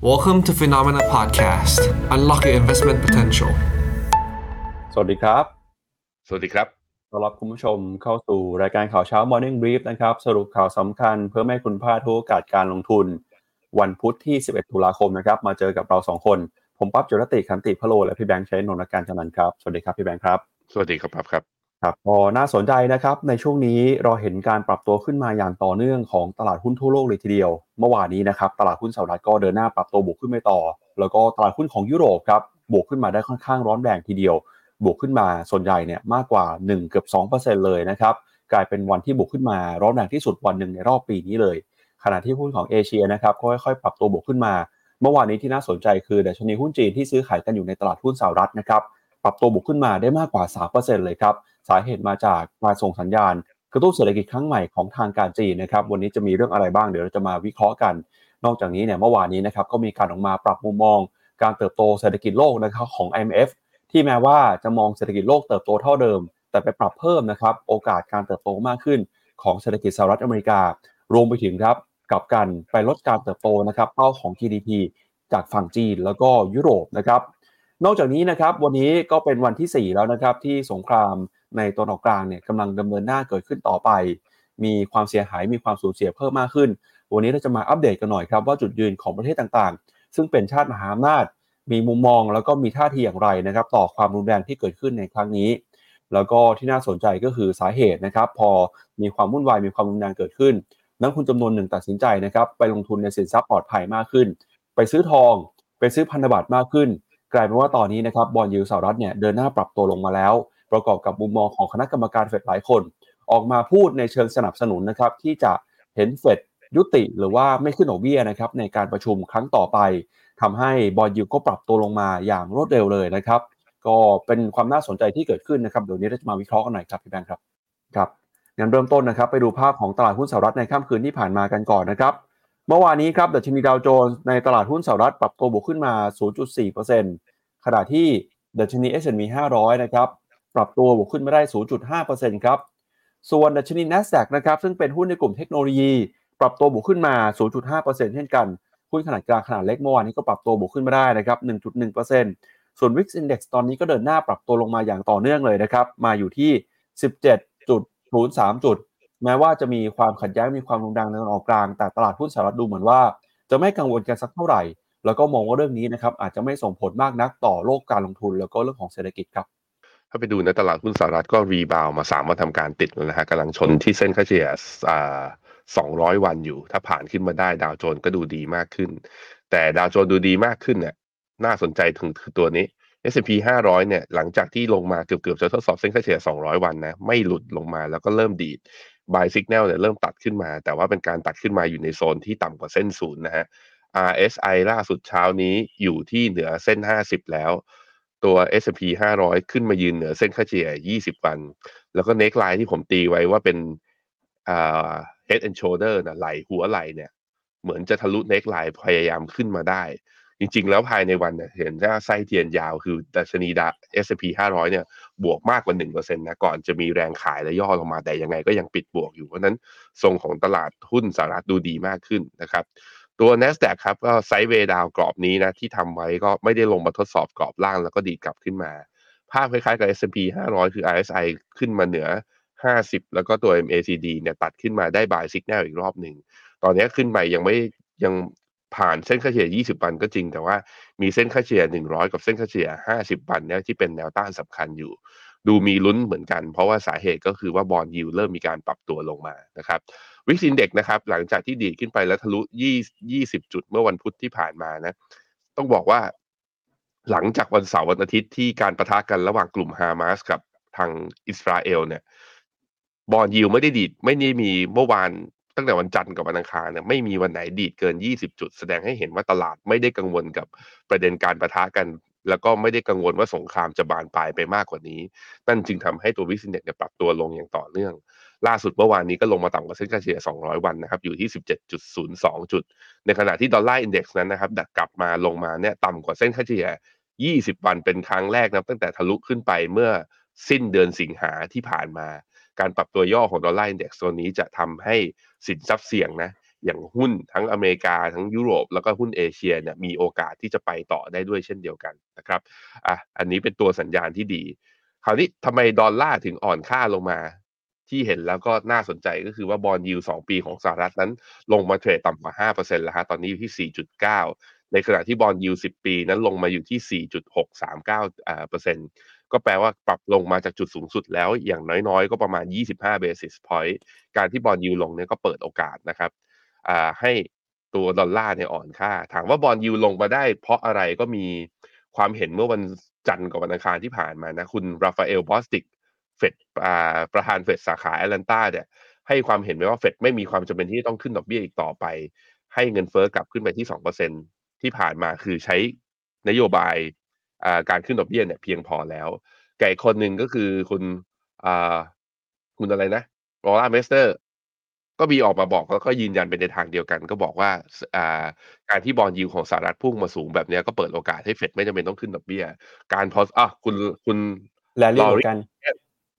Welcome to Phenomena Podcast. Unlock your investment potential. สวัสดีครับ สวัสดีครับ ต้อนรับคุณผู้ชมเข้าสู่รายการข่าวเช้า Morning Brief นะครับ สรุปข่าวสำคัญเพื่อไม่ให้คุณพลาดทุกโอกาสการลงทุน วันพุธที่ 11 ตุลาคมนะครับ มาเจอกับเรา 2 คน ผมปั๊บจุรติคันติพะโล และพี่แบงค์ใช้นนทการจันนันท์ครับ สวัสดีครับพี่แบงค์ครับ สวัสดีครับครับครับ ครับพอน่าสนใจนะครับในช่วงนี้เราเห็นการปรับตัวขึ้นมาอย่างต่อเนื่องของตลาดหุ้นทั่วโลกเลยทีเดียว เมื่อวานนี้นะครับตลาดหุ้นสหรัฐก็เดินหน้าปรับตัวบวกขึ้นไปต่อ แล้วก็ตลาดหุ้นของยุโรปครับบวกขึ้นมาได้ค่อนข้างร้อนแรงทีเดียว บวกขึ้นมาส่วนใหญ่เนี่ยมากกว่า 1 เกือบ2%เลยนะครับกลายเป็นวันที่บวกขึ้นมาร้อนแรงที่สุดวันหนึ่งในรอบปีนี้เลย ขณะที่หุ้นของเอเชียนะครับก็ค่อยๆ ปรับตัวบวกขึ้นมา เมื่อวานนี้ที่น่าสนใจคือดัชนีหุ้นจีนที่ซื้อขายกันอยู่ในตลาดหุ้นสหรัฐนะครับ ปรับตัวบวกขึ้นมาได้มากกว่า 3%เลยครับ สาเหตุมาจากการส่งสัญญาณ กระตุ้นเศรษฐกิจครั้งใหม่ของทางการจีนนะครับ วันนี้จะมีเรื่องอะไรบ้างเดี๋ยวเราจะมาวิเคราะห์กัน นอกจากนี้เนี่ยเมื่อวานนี้นะครับก็มีการออกมาปรับมุมมอง การเติบโตเศรษฐกิจโลกนะครับของ IMF ที่แม้ว่าจะมองเศรษฐกิจโลกเติบโตเท่าเดิม แต่ไปปรับเพิ่มนะครับโอกาสการเติบโตมากขึ้นของเศรษฐกิจสหรัฐอเมริกา รวมไปถึงครับกับกันไปลดการเติบโตนะครับเป้าของ GDP จากฝั่งจีนแล้วก็ยุโรปนะครับ นอกจากนี้นะครับวันนี้ก็เป็นวันที่ 4 แล้วนะครับที่สงครามในตะวันออกกลางเนี่ยกำลังดำเนินหน้าเกิดขึ้นต่อไป มีความเสียหายมีความสูญเสียเพิ่มมากขึ้น วันนี้เราจะมาอัปเดตกันหน่อยครับว่าจุดยืนของประเทศต่างๆ ซึ่งเป็นชาติมหาอำนาจ มีมุมมองแล้วก็มีท่าทีอย่างไรนะครับต่อความรุนแรงที่เกิดขึ้นในครั้งนี้ แล้วก็ที่น่าสนใจก็คือสาเหตุนะครับพอมีความวุ่นวายมีความรุนแรงเกิดขึ้น นักลงทุนจำนวนหนึ่งตัดสินใจนะครับไปลงทุนในสินทรัพย์ปลอดภัยมากขึ้น ไปซื้อทอง ไปซื้อพันธบัตรมากขึ้น กลายเป็นว่าตอนนี้นะครับบอลยูสหรัฐเนี่ยเดินหน้าปรับตัวลงมาแล้ว ประกอบกับมุมมองของคณะกรรมการเฟดหลายคน ออกมาพูดในเชิงสนับสนุนนะครับที่จะเห็นเฟดยุติหรือว่าไม่ขึ้นดอกเบี้ยนะครับในการประชุมครั้งต่อไปทำให้บอลยูก็ปรับตัวลงมาอย่างรวดเร็วเลยนะครับ ก็เป็นความน่าสนใจที่เกิดขึ้นนะครับเดี๋ยวนี้เราจะมาวิเคราะห์กันหน่อยครับพี่แบงค์ครับครับงั้นเริ่มต้นนะครับไปดูภาพของตลาดหุ้นสหรัฐในค่ำคืนที่ผ่านมากันก่อนนะครับ เมื่อวานนี้ครับดัชนีดาวโจนส์ในตลาดหุ้นสหรัฐปรับตัวบวกขึ้นมา 0.4%ขณะที่ดัชนี S&P 500 นะครับปรับตัวบวกขึ้นมาได้ 0.5%ครับ ส่วนดัชนี NASDAQ นะครับซึ่งเป็นหุ้นในกลุ่มเทคโนโลยี ปรับตัวบวกขึ้นมา 0.5%เช่นกัน หุ้นขนาดกลางขนาดเล็กเมื่อวานนี้ก็ปรับตัวบวกขึ้นมาได้นะครับ 1.1%ส่วน Wix Index ตอนนี้ก็เดินหน้าปรับตัวลงมาอย่างต่อเนื่องเลยนะครับมาอยู่ที่ 17.03 จุด แม้ว่าจะมีความขัดแย้งมีความรุนแรงในตะวันออกกลาง แต่ตลาดหุ้นสหรัฐดูเหมือนว่า จะไม่กังวลกันสักเท่าไหร่ แล้วก็มองว่าเรื่องนี้นะครับอาจจะไม่ส่งผลมากนักต่อโลกการลงทุน แล้วก็เรื่องของเศรษฐกิจครับถ้าไปดูในตลาดหุ้นสหรัฐก็รีบาวมาสามวันทำการติดแล้วนะฮะกำลังชนที่เส้นค่าเฉลี่ยอ่า200 วันอยู่ ถ้าผ่านขึ้นมาได้ดาวโจนส์ก็ดูดีมากขึ้น แต่ดาวโจนส์ดูดีมากขึ้นเนี่ยน่าสนใจถึงคือตัวนี้ S&P 500 เนี่ยหลังจากที่ลงมาเกือบๆจะทดสอบเส้นค่าเฉลี่ย200 วันนะไม่หลุดลงมาแล้วก็เริ่มดีด buy signal เนี่ยเริ่มตัดขึ้นมา แต่ว่าเป็นการตัดขึ้นมาอยู่ในโซนที่ต่ำกว่าเส้นศูนย์นะฮะ RSI ล่าสุดเช้านี้อยู่ที่เหนือเส้น 50 แล้ว ตัว S&P 500 ขึ้นมายืนเหนือเส้นค่าเฉลี่ย 20 วัน แล้วก็ neck line ที่ผมตีไว้ว่าเป็น head and shoulder นะไหลหัวไหลเนี่ย เหมือนจะทะลุ neck line พยายามขึ้นมาได้ จริงๆ แล้วภายในวันเนี่ยเห็นว่าไส้เทียนยาวคือดัชนีดา S&P 500 เนี่ยบวกมากกว่า1%นะก่อนจะมีแรงขายและย่อลงมาแต่ยังไงก็ยังปิดบวกอยู่ เพราะนั้นทรงของตลาดหุ้นสหรัฐดูดีมากขึ้นนะครับตัว NASDAQ ครับก็ไซด์เวดาวกรอบนี้นะที่ทำไว้ก็ไม่ได้ลงมาทดสอบกรอบล่างแล้วก็ดีดกลับขึ้นมา ภาพคล้ายๆกับ S&P 500 คือ RSI ขึ้นมาเหนือ 50 แล้วก็ตัว MACD เนี่ยตัดขึ้นมาได้ buy signal อีกรอบหนึ่ง ตอนนี้ขึ้นไปยังไม่ยัง ผ่านเส้นค่าเฉลี่ย 20 วันก็จริง แต่ว่ามีเส้นค่าเฉลี่ย 100 กับเส้นค่าเฉลี่ย 50 วันเนี่ยที่เป็นแนวต้านสำคัญอยู่ ดูมีลุ้นเหมือนกัน เพราะว่าสาเหตุก็คือว่าบอลยิวเริ่มมีการปรับตัวลงมานะครับวิกซินเด็กนะครับหลังจากที่ดีดขึ้นไปแล้วทะลุ 20 จุดเมื่อวันพุธที่ผ่านมานะต้องบอกว่าหลังจากวันเสาร์วันอาทิตย์ที่การประทะกันระหว่างกลุ่มฮามาสกับทางอิสราเอลเนี่ยบอลยิวไม่ได้ดีดไม่ได้มีเมื่อวาน ตั้งแต่วันจันทร์กับวันอังคารเนี่ยไม่มีวันไหนดีดเกิน 20 จุด แสดงให้เห็นว่าตลาดไม่ได้กังวลกับประเด็นการปะทะกัน แล้วก็ไม่ได้กังวลว่าสงครามจะบานปลายไปมากกว่านี้ นั่นจึงทำให้ตัว VIX Index ปรับตัวลงอย่างต่อเนื่อง ล่าสุดเมื่อวานนี้ก็ลงมาต่ำกว่าเส้นค่าเฉลี่ย 200 วันนะครับอยู่ที่ 17.02 จุด ในขณะที่ Dollar Index นั้นนะครับดักกลับมาลงมาเนี่ยต่ำกว่าเส้นค่าเฉลี่ย 20 วันเป็นครั้งแรกนะตั้งแต่ทะลุขึ้นไปเมื่อสิ้นเดือนสิงหาที่ผ่านมา การปรับตัวย่อของ Dollar Index ตัวนี้จะทำให้สินทรัพย์เสี่ยงนะอย่างหุ้นทั้งอเมริกาทั้งยุโรป แล้วก็หุ้นเอเชียเนี่ยมีโอกาสที่จะไปต่อได้ด้วยเช่นเดียวกันนะครับอะอันนี้เป็นตัวสัญญาณที่ดี คราวนี้ทำไมดอลลาร์ถึงอ่อนค่าลงมา ที่เห็นแล้วก็น่าสนใจก็คือว่าบอลยูสองปีของสหรัฐนั้น ลงมาเทรดต่ำกว่า 5%แล้วฮะตอนนี้อยู่ที่ 4.9 ในขณะที่บอลยู10 ปีนั้นลงมาอยู่ที่ 4.639อ่าเปอร์เซ็นต์ ก็แปลว่าปรับลงมาจากจุดสูงสุดแล้วอย่างน้อยๆ ก็ประมาณ 25 basis point การที่ bond yield ลงเนี่ยก็เปิดโอกาสนะครับให้ตัวดอลลาร์เนี่ยอ่อนค่า ถามว่า bond yield ลงมาได้ เพราะอะไรก็มีความเห็นเมื่อวันจันทร์กับวันอังคารที่ผ่านมานะ คุณราฟาเอลบอสติกเฟดประธานเฟดสาขาแอตแลนตาเนี่ยให้ความเห็นไว้ว่าเฟดไม่มีความจำเป็นที่จะต้องขึ้นดอกเบี้ยอีกต่อไป ให้เงินเฟ้อกลับขึ้นไปที่ 2%ที่ผ่านมาคือใช้นโยบาย การขึ้นดอกเบี้ยเนี่ยเพียงพอแล้วไก่คนหนึ่งก็คือคุณอ่าคุณอะไรนะลอร่าเมสเตอร์ก็มีออกมาบอกแล้วก็ยืนยันเป็นในทางเดียวกัน ก็บอกว่าอ่าการที่บอลยิวของสหรัฐพุ่งมาสูงแบบเนี้ยก็เปิดโอกาสให้เฟดไม่จำเป็นต้องขึ้นดอกเบี้ย การพออะคุณคุณแลลี่ลอโลรี่กัน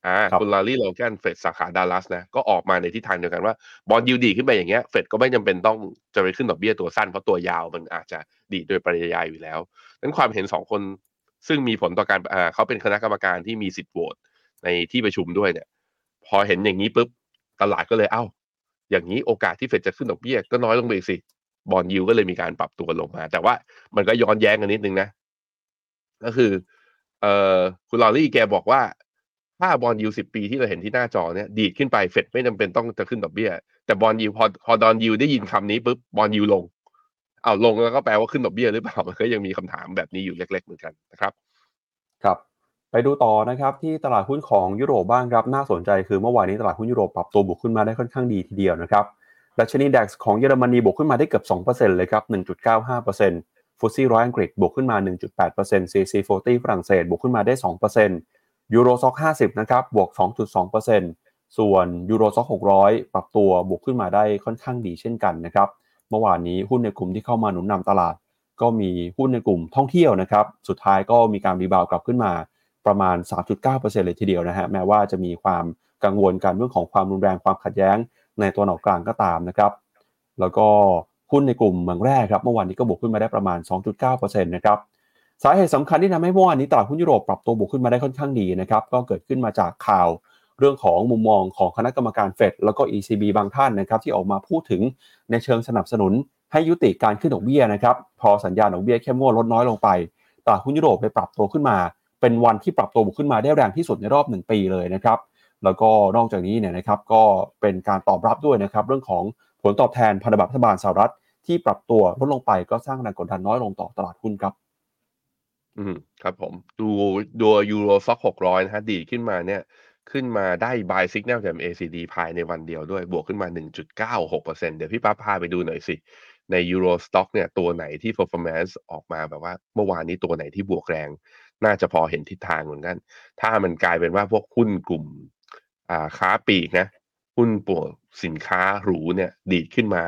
อ่าครับคุณลารี่โลแกนเฟดสาขาดัลลัสนะก็ออกมาในทิศทางเดียวกันว่าบอลยูดีขึ้นไปอย่างเงี้ยเฟดก็ไม่จำเป็นต้องจะไปขึ้นดอกเบี้ยตัวสั้นเพราะตัวยาวมันอาจจะดีดโดยปริยายอยู่แล้วนั้นความเห็นสองคน ซึ่งมีผลต่อการเขาเป็นคณะกรรมการที่มีสิทธิ์โหวตในที่ประชุมด้วยเนี่ย พอเห็นอย่างนี้ปุ๊บตลาดก็เลยเอ้า อย่างนี้โอกาสที่เฟดจะขึ้นดอกเบี้ยก็น้อยลงไปอีกสิบอลยูก็เลยมีการปรับตัวลงมา แต่ว่ามันก็ย้อนแย้งกันนิดนึงนะ ก็คือ เออคุณลอรี่แกบอกว่า ถ้าบอลยูสิบปีที่เราเห็นที่หน้าจอเนี่ยดีดขึ้นไปเฟดไม่จำเป็นต้องจะขึ้นดอกเบี้ย แต่ bond yield พอพอดอนยูได้ยินคำนี้ปุ๊บ bond yield ลง เอาลงแล้วก็แปลว่าขึ้นดอกเบี้ยหรือเปล่ามันก็ยังมีคำถามแบบนี้อยู่เล็ก ๆ เหมือนกันนะครับ ครับ ไปดูต่อนะครับที่ตลาดหุ้นของยุโรปบ้างครับน่าสนใจคือเมื่อวานนี้ตลาดหุ้นยุโรปปรับตัวบวกขึ้นมาได้ค่อนข้างดีทีเดียวนะครับดัชนี DAX ของเยอรมนีบวกขึ้นมาได้เกือบ 2%เลยครับ 1.95% FTSE ร้อยอังกฤษบวกขึ้นมา 1.8% CAC 40ฝรั่งเศสบวกขึ้นมาได้ 2% Euro Stoxx 50 นะครับ บวก 2.2%ส่วน Euro Stoxx 600 ปรับตัวบวกขึ้นมาได้ค่อนข้างดีเช่นกันนะครับ เมื่อวานนี้หุ้นในกลุ่มที่เข้ามาหนุนนำตลาด ก็มีหุ้นในกลุ่มท่องเที่ยวนะครับ สุดท้ายก็มีการ rebound กลับขึ้นมาประมาณ 3.9%เลยทีเดียวนะฮะ แม้ว่าจะมีความกังวลกันเรื่องของความรุนแรงความขัดแย้งในตะวันออกกลางก็ตามนะครับ แล้วก็หุ้นในกลุ่มเหมืองแร่ครับ เมื่อวานนี้ก็บวกขึ้นมาได้ประมาณ 2.9%นะครับ สาเหตุสำคัญที่ทำให้เมื่อวานนี้ตลาดหุ้นยุโรปปรับตัวบวกขึ้นมาได้ค่อนข้างดีนะครับ ก็เกิดขึ้นมาจากข่าว เรื่องของมุมมองของคณะกรรมการเฟดแล้วก็ ECB บางท่านนะครับที่ออกมาพูดถึงในเชิงสนับสนุนให้ยุติการขึ้นดอกเบี้ยนะครับพอสัญญาณดอกเบี้ยเข้มงวดลดน้อยลงไปตลาดหุ้นยุโรปเลยปรับตัวขึ้นมา เป็นวันที่ปรับตัวบวกขึ้นมาได้แรงที่สุดในรอบ 1 ปีเลยนะครับแล้วก็นอกจากนี้เนี่ยนะครับก็เป็นการตอบรับด้วยนะครับเรื่องของผลตอบแทนพันธบัตรรัฐบาลสหรัฐที่ปรับตัวลดลงไปก็สร้างแรงกดดันน้อยลงต่อตลาดหุ้นครับ อืมครับผม ดูดูยูโรซ็อกหกร้อยนะฮะดีขึ้นมาเนี่ย ขึ้นมาได้ buy signal จาก ACD ภายในวันเดียวด้วยบวกขึ้นมา 1.96%เดี๋ยวพี่ป้าพาไปดูหน่อยสิ ใน Euro Stock เนี่ยตัวไหนที่ performance ออกมาแบบว่าเมื่อวานนี้ตัวไหนที่บวกแรง น่าจะพอเห็นทิศทางเหมือนกัน ถ้ามันกลายเป็นว่าพวกหุ้นกลุ่มอ่าค้าปลีกนะหุ้นปวกสินค้าหรูเนี่ยดีดขึ้นมา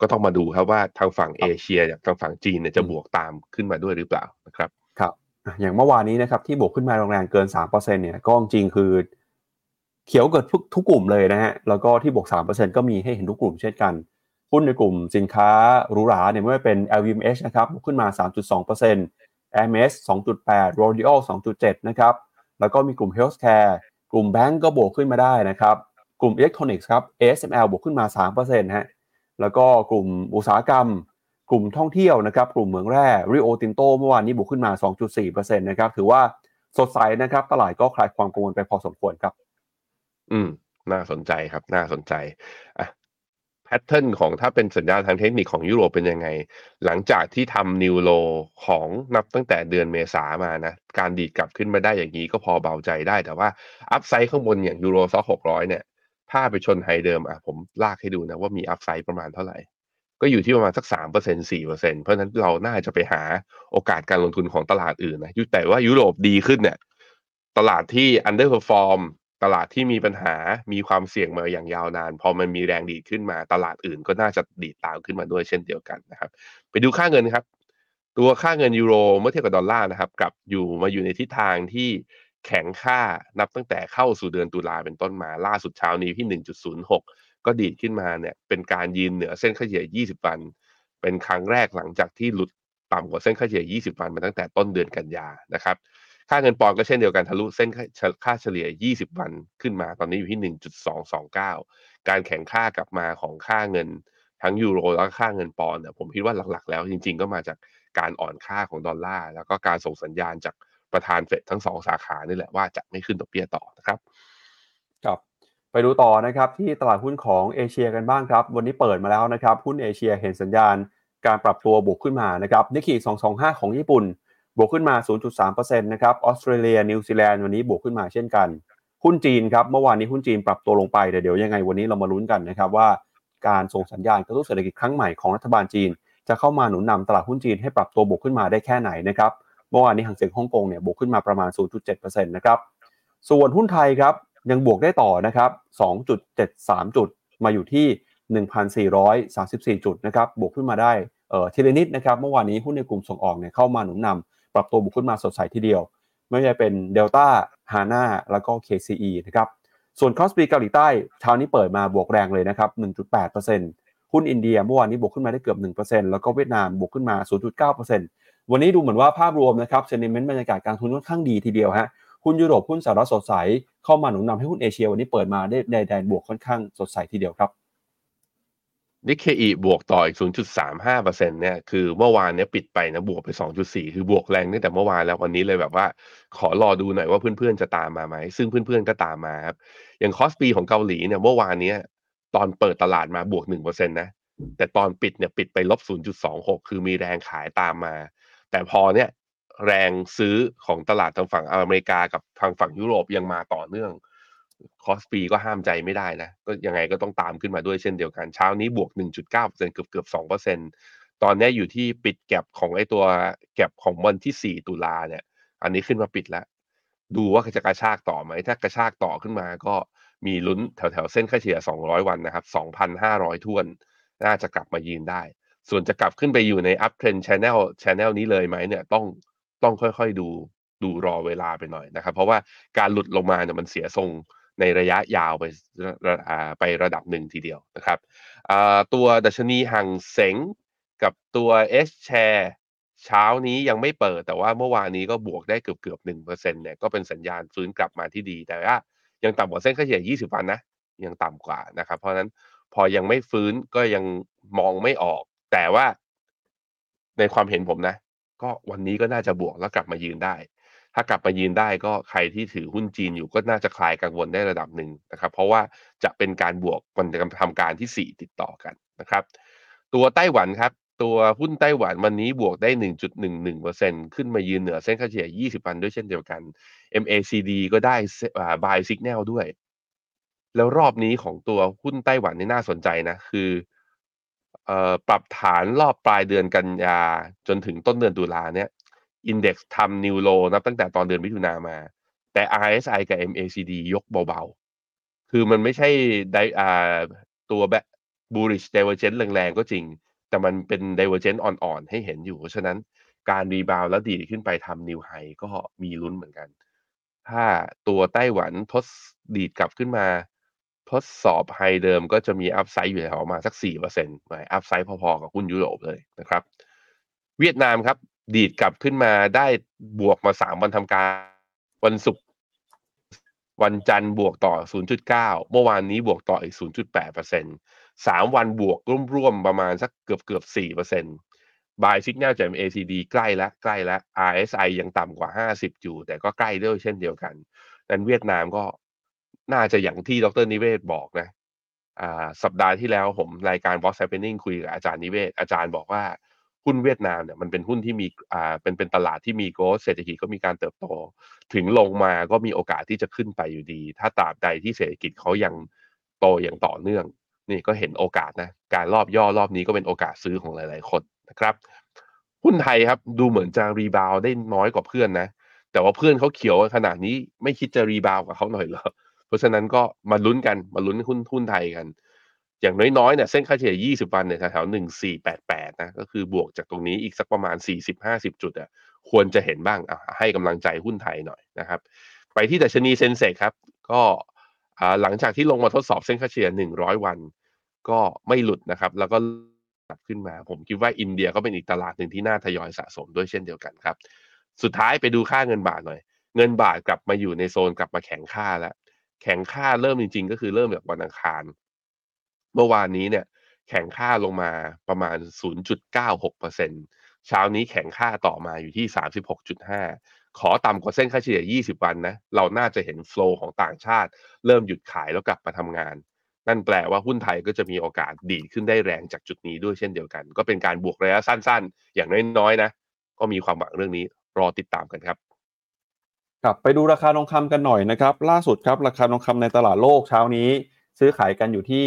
ก็ต้องมาดูครับว่าทางฝั่งเอเชียกับทางฝั่งจีนเนี่ยจะบวกตามขึ้นมาด้วยหรือเปล่านะครับครับอะอย่างเมื่อวานนี้นะครับที่บวกขึ้นมาแรงๆเกิน3%เนี่ยก็จริงๆคือ เขียวเกิดทุกทุกกลุ่มเลยนะฮะแล้วก็ที่บวก 3%ก็มีให้เห็นทุกกลุ่มเช่นกันหุ้นในกลุ่มสินค้าหรูหราเนี่ยไม่ว่าเป็น LVMH นะครับขึ้นมา 3.2% Hermes 2.8 L'Oreal 2.7 นะครับแล้วก็มีกลุ่ม Healthcare กลุ่มแบงก์ก็บวกขึ้นมาได้นะครับกลุ่มอิเล็กทรอนิกส์ครับ ASML บวกขึ้นมา 3%ฮะแล้วก็กลุ่มอุตสาหกรรม กลุ่มท่องเที่ยวนะครับกลุ่มเหมืองแร่ Rio Tinto เมื่อวานนี้บวกขึ้นมา 2.4%นะครับถือว่าสดใสนะครับตลาดก็คลายความกังวลไปพอสมควรครับ อืม น่าสนใจครับ น่าสนใจอะ pattern ของถ้าเป็นสัญญาณทางเทคนิคของยุโรปเป็นยังไง หลังจากที่ทำ new low ของนับตั้งแต่เดือนเมษามานะ การดีดกลับขึ้นมาได้อย่างนี้ก็พอเบาใจได้ แต่ว่า upside ข้างบนอย่าง Euro Stoxx หกร้อยเนี่ย ถ้าไปชน high เดิมอะผมลากให้ดูนะว่ามี upside ประมาณเท่าไหร่ ก็อยู่ที่ประมาณสักสามเปอร์เซ็นสี่เปอร์เซ็นเพราะฉะนั้นเราน่าจะไปหาโอกาสการลงทุนของตลาดอื่นนะยุแต่ว่ายุโรปดีขึ้นเนี่ย ตลาดที่ underperform ตลาดที่มีปัญหามีความเสี่ยงมาอย่างยาวนาน พอมันมีแรงดีดขึ้นมา ตลาดอื่นก็น่าจะดีดตามขึ้นมาด้วยเช่นเดียวกันนะครับ ไปดูค่าเงินครับ ตัวค่าเงินยูโรเมื่อเทียบกับดอลลาร์นะครับกลับอยู่มาอยู่ในทิศทางที่แข็งค่านับตั้งแต่เข้าสู่เดือนตุลาเป็นต้นมาล่าสุดเช้านี้ที่ 1.06 ก็ดีดขึ้นมาเนี่ยเป็นการยืนเหนือเส้นค่าเฉลี่ย 20 วัน เป็นครั้งแรกหลังจากที่หลุดต่ำกว่าเส้นค่าเฉลี่ย 20 วันมาตั้งแต่ต้นเดือนกันยานะครับ ค่าเงินปอนด์ก็เช่นเดียวกันทะลุเส้นค่าเฉลี่ย 20 วันขึ้นมาตอนนี้อยู่ที่ 1.229 การแข่งค่ากลับมาของค่าเงินทั้งยูโรแล้วก็ค่าเงินปอนด์เนี่ยผมคิดว่าหลักๆ แล้วจริงๆ ก็มาจากการอ่อนค่าของดอลลาร์แล้วก็การส่งสัญญาณจากประธานเฟดทั้งสองสาขานี่แหละว่าจะไม่ขึ้นดอกเบี้ยต่อนะครับครับไปดูต่อนะครับที่ตลาดหุ้นของเอเชียกันบ้างครับ วันนี้เปิดมาแล้วนะครับ หุ้นเอเชียเห็นสัญญาณการปรับตัวบวกขึ้นมานะครับนิกเกอิ225 ของญี่ปุ่น บวกขึ้นมา 0.3%นะครับ ออสเตรเลีย นิวซีแลนด์วันนี้บวกขึ้นมาเช่นกัน หุ้นจีนครับ เมื่อวานนี้หุ้นจีนปรับตัวลงไปแต่เดี๋ยวยังไงวันนี้เรามาลุ้นกันนะครับว่าการส่งสัญญาณกระตุ้นเศรษฐกิจครั้งใหม่ของรัฐบาลจีน จะเข้ามาหนุนนำตลาดหุ้นจีนให้ปรับตัวบวกขึ้นมาได้แค่ไหนนะครับ เมื่อวานนี้หางเสียงฮ่องกงเนี่ยบวกขึ้นมาประมาณ 0.7%นะครับ ส่วนหุ้นไทยครับยังบวกได้ต่อนะครับ 2.73 จุดมาอยู่ที่1,434 จุดนะครับ บวกขึ้นมาได้เอ่อทีละนิดนะครับ เมื่อวานนี้หุ้นในกลุ่มส่งออกเนี่ยเข้ามาหนุนนำ ปรับตัวบวกขึ้นมาสดใสทีเดียว ไม่ใช่เป็นเดลต้าฮาน่าแล้วก็ KCE นะครับส่วนคอสปีเกาหลีใต้เช้านี้เปิดมาบวกแรงเลยนะครับ 1.8%หุ้นอินเดียเมื่อวานนี้บวกขึ้นมาได้เกือบ 1%แล้วก็เวียดนามบวกขึ้นมา 0.9%วันนี้ดูเหมือนว่าภาพรวมนะครับ sentiment บรรยากาศการลงทุนค่อนข้างดีทีเดียวฮะหุ้นยุโรปหุ้นสหรัฐสดใส เข้ามาหนุนนำให้หุ้นเอเชียวันนี้เปิดมาได้ในแดนบวกค่อนข้างสดใสทีเดียวครับ นิเคอิบวกต่ออีก 0.35%เนี่ย คือเมื่อวานเนี้ยปิดไปนะ บวกไป 2.4 คือบวกแรงตั้งแต่เมื่อวานแล้ววันนี้เลยแบบว่า ขอรอดูหน่อยว่าเพื่อนๆจะตามมาไหม ซึ่งเพื่อนๆก็ตามมาครับ อย่างคอสปีของเกาหลีเนี่ยเมื่อวานเนี้ยตอนเปิดตลาดมาบวก 1%นะ แต่ตอนปิดเนี่ยปิดไปลบ 0.26 คือมีแรงขายตามมา แต่พอเนี่ยแรงซื้อของตลาดทางฝั่งอเมริกากับทางฝั่งยุโรปยังมาต่อเนื่อง คอสปีก็ห้ามใจไม่ได้นะ ก็ยังไงก็ต้องตามขึ้นมาด้วยเช่นเดียวกัน เช้านี้บวก 1.9%เกือบเกือบ2%ตอนนี้อยู่ที่ปิด gap ของไอ้ตัวแก็บของวันที่ 4 ตุลาเนี่ย อันนี้ขึ้นมาปิดแล้ว ดูว่าจะกระชากต่อไหม ถ้ากระชากต่อขึ้นมาก็มีลุ้นแถวแถวเส้นค่าเฉลี่ย 200 วันนะครับ 2,500ทวน น่าจะกลับมายืนได้ ส่วนจะกลับขึ้นไปอยู่ใน up trend channel channel นี้เลยไหมเนี่ยต้องต้องค่อยๆดูดูรอเวลาไปหน่อยนะครับ เพราะว่าการหลุดลงมาเนี่ยมันเสียทรง ในระยะยาวไปไประดับหนึ่งทีเดียวนะครับตัวดัชนีห่างเสงกับตัว S share เช้านี้ยังไม่เปิด แต่ว่าเมื่อวานนี้ก็บวกได้เกือบเกือบหนึ่งเปอร์เซ็นต์เนี่ยก็เป็นสัญญาณฟื้นกลับมาที่ดี แต่ว่ายังต่ำกว่าเส้นค่าเฉลี่ย 20 วันนะยังต่ำกว่านะครับ เพราะนั้นพอยังไม่ฟื้นก็ยังมองไม่ออก แต่ว่าในความเห็นผมนะ ก็วันนี้ก็น่าจะบวกแล้วกลับมายืนได้ ถ้ากลับมายืนได้ก็ใครที่ถือหุ้นจีนอยู่ก็น่าจะคลายกังวลได้ระดับหนึ่งนะครับ เพราะว่าจะเป็นการบวกมันจะทำการที่ 4 ติดต่อกันนะครับ ตัวไต้หวันครับ ตัวหุ้นไต้หวันวันนี้บวกได้ 1.11%ขึ้นมายืนเหนือเส้นค่าเฉลี่ย 20 วันด้วยเช่นเดียวกัน MACD ก็ได้ buy signal ด้วย แล้วรอบนี้ของตัวหุ้นไต้หวันนี่น่าสนใจนะคือออปรับฐานรอบปลายเดือนกันยาจนถึงต้นเดือนตุลาเนี่ย อินเด็กซ์ทำนิวโลนับตั้งแต่ตอนเดือนมิถุนามา แต่ RSI กับ MACD ยกเบาๆ คือมันไม่ใช่ได้อ่าตัวแบบ bullish divergence แรงๆ ก็จริง แต่มันเป็น divergence อ่อนๆ ให้เห็นอยู่ เพราะฉะนั้นการ rebound แล้วดีขึ้นไปทำ new high ก็มีลุ้นเหมือนกัน ถ้าตัวไต้หวันทดดีดกลับขึ้นมา ทดสอบ high เดิมก็จะมี upside อยู่แถวมาสัก4%หมาย upside พอๆ กับหุ้นยุโรปเลยนะครับ เวียดนามครับ ดีดกลับขึ้นมาได้บวกมา3วันทำการ วันศุกร์วันจันทร์บวกต่อ 0.9 เมื่อวานนี้บวกต่ออีก 0.8% 3วันบวกร่วมๆประมาณสักเกือบเกือบ4% Buy Signal จาก ACD ใกล้แล้วใกล้แล้ว RSI ยังต่ำกว่า 50 อยู่ แต่ก็ใกล้ด้วยเช่นเดียวกัน นั้นเวียดนามก็น่าจะอย่างที่ดรนิเวศบอกนะ อ่า สัปดาห์ที่แล้วผมรายการ What's Happening คุยกับอาจารย์นิเวศ อาจารย์บอกว่า หุ้นเวียดนามเนี่ยมันเป็นหุ้นที่มีอ่าเป็นเป็นตลาดที่มีโกลเศรษฐกิจก็มีการเติบโต ถึงลงมาก็มีโอกาสที่จะขึ้นไปอยู่ดี ถ้าตราบใดที่เศรษฐกิจเขายังโตอย่างต่อเนื่อง นี่ก็เห็นโอกาสนะการรอบย่อรอบนี้ก็เป็นโอกาสซื้อของหลาย ๆ คนนะครับหุ้นไทยครับดูเหมือนจะรีบาวได้น้อยกว่าเพื่อนนะ แต่ว่าเพื่อนเขาเขียวขนาดนี้ไม่คิดจะรีบาวกับเขาหน่อยเหรอเพราะฉะนั้นก็มาลุ้นกันมาลุ้นหุ้นหุ้นไทยกัน อย่างน้อยๆเนี่ยเส้นค่าเฉลี่ย 20 วันเนี่ยแถวๆ1488 นะ ก็คือบวกจากตรงนี้อีกสักประมาณ 40-50 จุดอะควรจะเห็นบ้างอะให้กำลังใจหุ้นไทยหน่อยนะครับ ไปที่ดัชนีเซนเซกครับ ก็หลังจากที่ลงมาทดสอบเส้นค่าเฉลี่ย 100 วัน ก็ไม่หลุดนะครับ แล้วก็กลับขึ้นมา ผมคิดว่าอินเดียก็เป็นอีกตลาดหนึ่งที่น่าทยอยสะสมด้วยเช่นเดียวกันครับ สุดท้ายไปดูค่าเงินบาทหน่อย เงินบาทกลับมาอยู่ในโซนกลับมาแข็งค่าแล้ว แข็งค่าเริ่มจริง ๆ ก็คือเริ่มจากวันอังคาร เมื่อวานนี้เนี่ยแข็งค่าลงมาประมาณ 0.96%เช้านี้แข็งค่าต่อมาอยู่ที่ 36.5 ขอต่ำกว่าเส้นค่าเฉลี่ย 20 วันนะ เราน่าจะเห็นโฟล์ของต่างชาติ เริ่มหยุดขายแล้วกลับมาทำงาน นั่นแปลว่าหุ้นไทยก็จะมีโอกาสดีดขึ้นได้แรงจากจุดนี้ด้วยเช่นเดียวกัน ก็เป็นการบวกระยะสั้นๆ อย่างน้อยๆนะ ก็มีความหวังเรื่องนี้รอติดตามกันครับกลับไปดูราคาทองคำกันหน่อยนะครับ ล่าสุดครับราคาทองคำในตลาดโลกเช้านี้ ซื้อขายกันอยู่ที่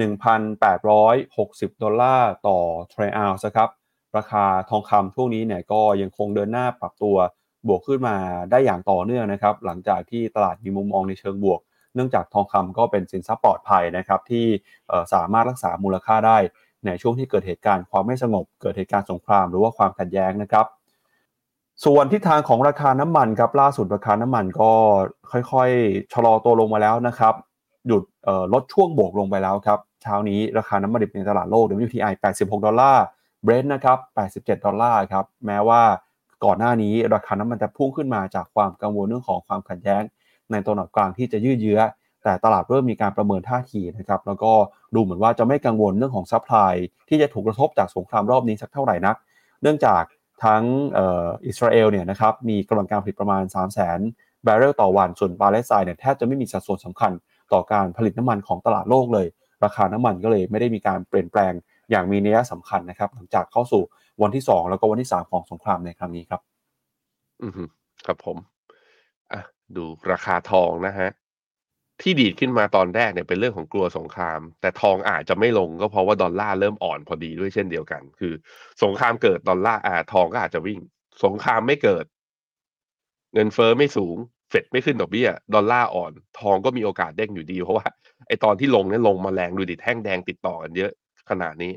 1,860 ดอลลาร์ต่อทรัลล์ครับ ราคาทองคำช่วงนี้เนี่ยก็ยังคงเดินหน้าปรับตัวบวกขึ้นมาได้อย่างต่อเนื่องนะครับ หลังจากที่ตลาดมีมุมมองในเชิงบวก เนื่องจากทองคำก็เป็นสินทรัพย์ปลอดภัยนะครับที่สามารถรักษามูลค่าได้ในช่วงที่เกิดเหตุการณ์ความไม่สงบ เกิดเหตุการณ์สงครามหรือว่าความขัดแย้งนะครับส่วนทิศทางของราคาน้ำมันครับล่าสุดราคาน้ำมันก็ค่อยๆ ชะลอตัวลงมาแล้วนะครับ หยุดลดช่วงบวกลงไปแล้วครับ เช้านี้ราคาน้ำมันดิบในตลาดโลก WTI 86 ดอลลาร์เบรนท์นะครับ 87 ดอลลาร์ครับ แม้ว่าก่อนหน้านี้ราคาน้ำมันจะพุ่งขึ้นมาจากความกังวลเรื่องของความขัดแย้ง ในตะวันออกกลางที่จะยืดเยื้อ แต่ตลาดเริ่มมีการประเมินท่าทีนะครับ แล้วก็ดูเหมือนว่าจะไม่กังวลเรื่องของ supplyที่จะถูกกระทบจากสงครามรอบนี้สักเท่าไหร่นัก เนื่องจากทั้งอิสราเอลเนี่ยนะครับมีกำลังการผลิตประมาณ 3 0 0 0 0 0 บาร์เรลต่อวัน ส่วนปาเลสไตน์เนี่ยแทบจะไม่มีสัดส่วนสำคัญ ต่อการผลิตน้ำมันของตลาดโลกเลย ราคาน้ำมันก็เลยไม่ได้มีการเปลี่ยนแปลงอย่างมีนัยสำคัญนะครับ หลังจากเข้าสู่วันที่ 2 แล้วก็วันที่ 3 ของสงครามในครั้งนี้ครับ อืมครับผมอะดูราคาทองนะฮะที่ดีดขึ้นมาตอนแรกเนี่ยเป็นเรื่องของกลัวสงคราม แต่ทองอาจจะไม่ลงก็เพราะว่าดอลลาร์เริ่มอ่อนพอดีด้วยเช่นเดียวกัน คือ สงครามเกิดดอลลาร์อ่าทองก็อาจจะวิ่ง สงครามไม่เกิด เงินเฟอ้อไม่สูง ฟดไม่ขึ้นดอกเบี้ยดอลลาร์อ่อน ทองก็มีโอกาสเด้งอยู่ดี เพราะว่าไอตอนที่ลงเนี่ยลงมาแรงดูดิแท่งแดงติดต่อกันเยอะขนาดนี้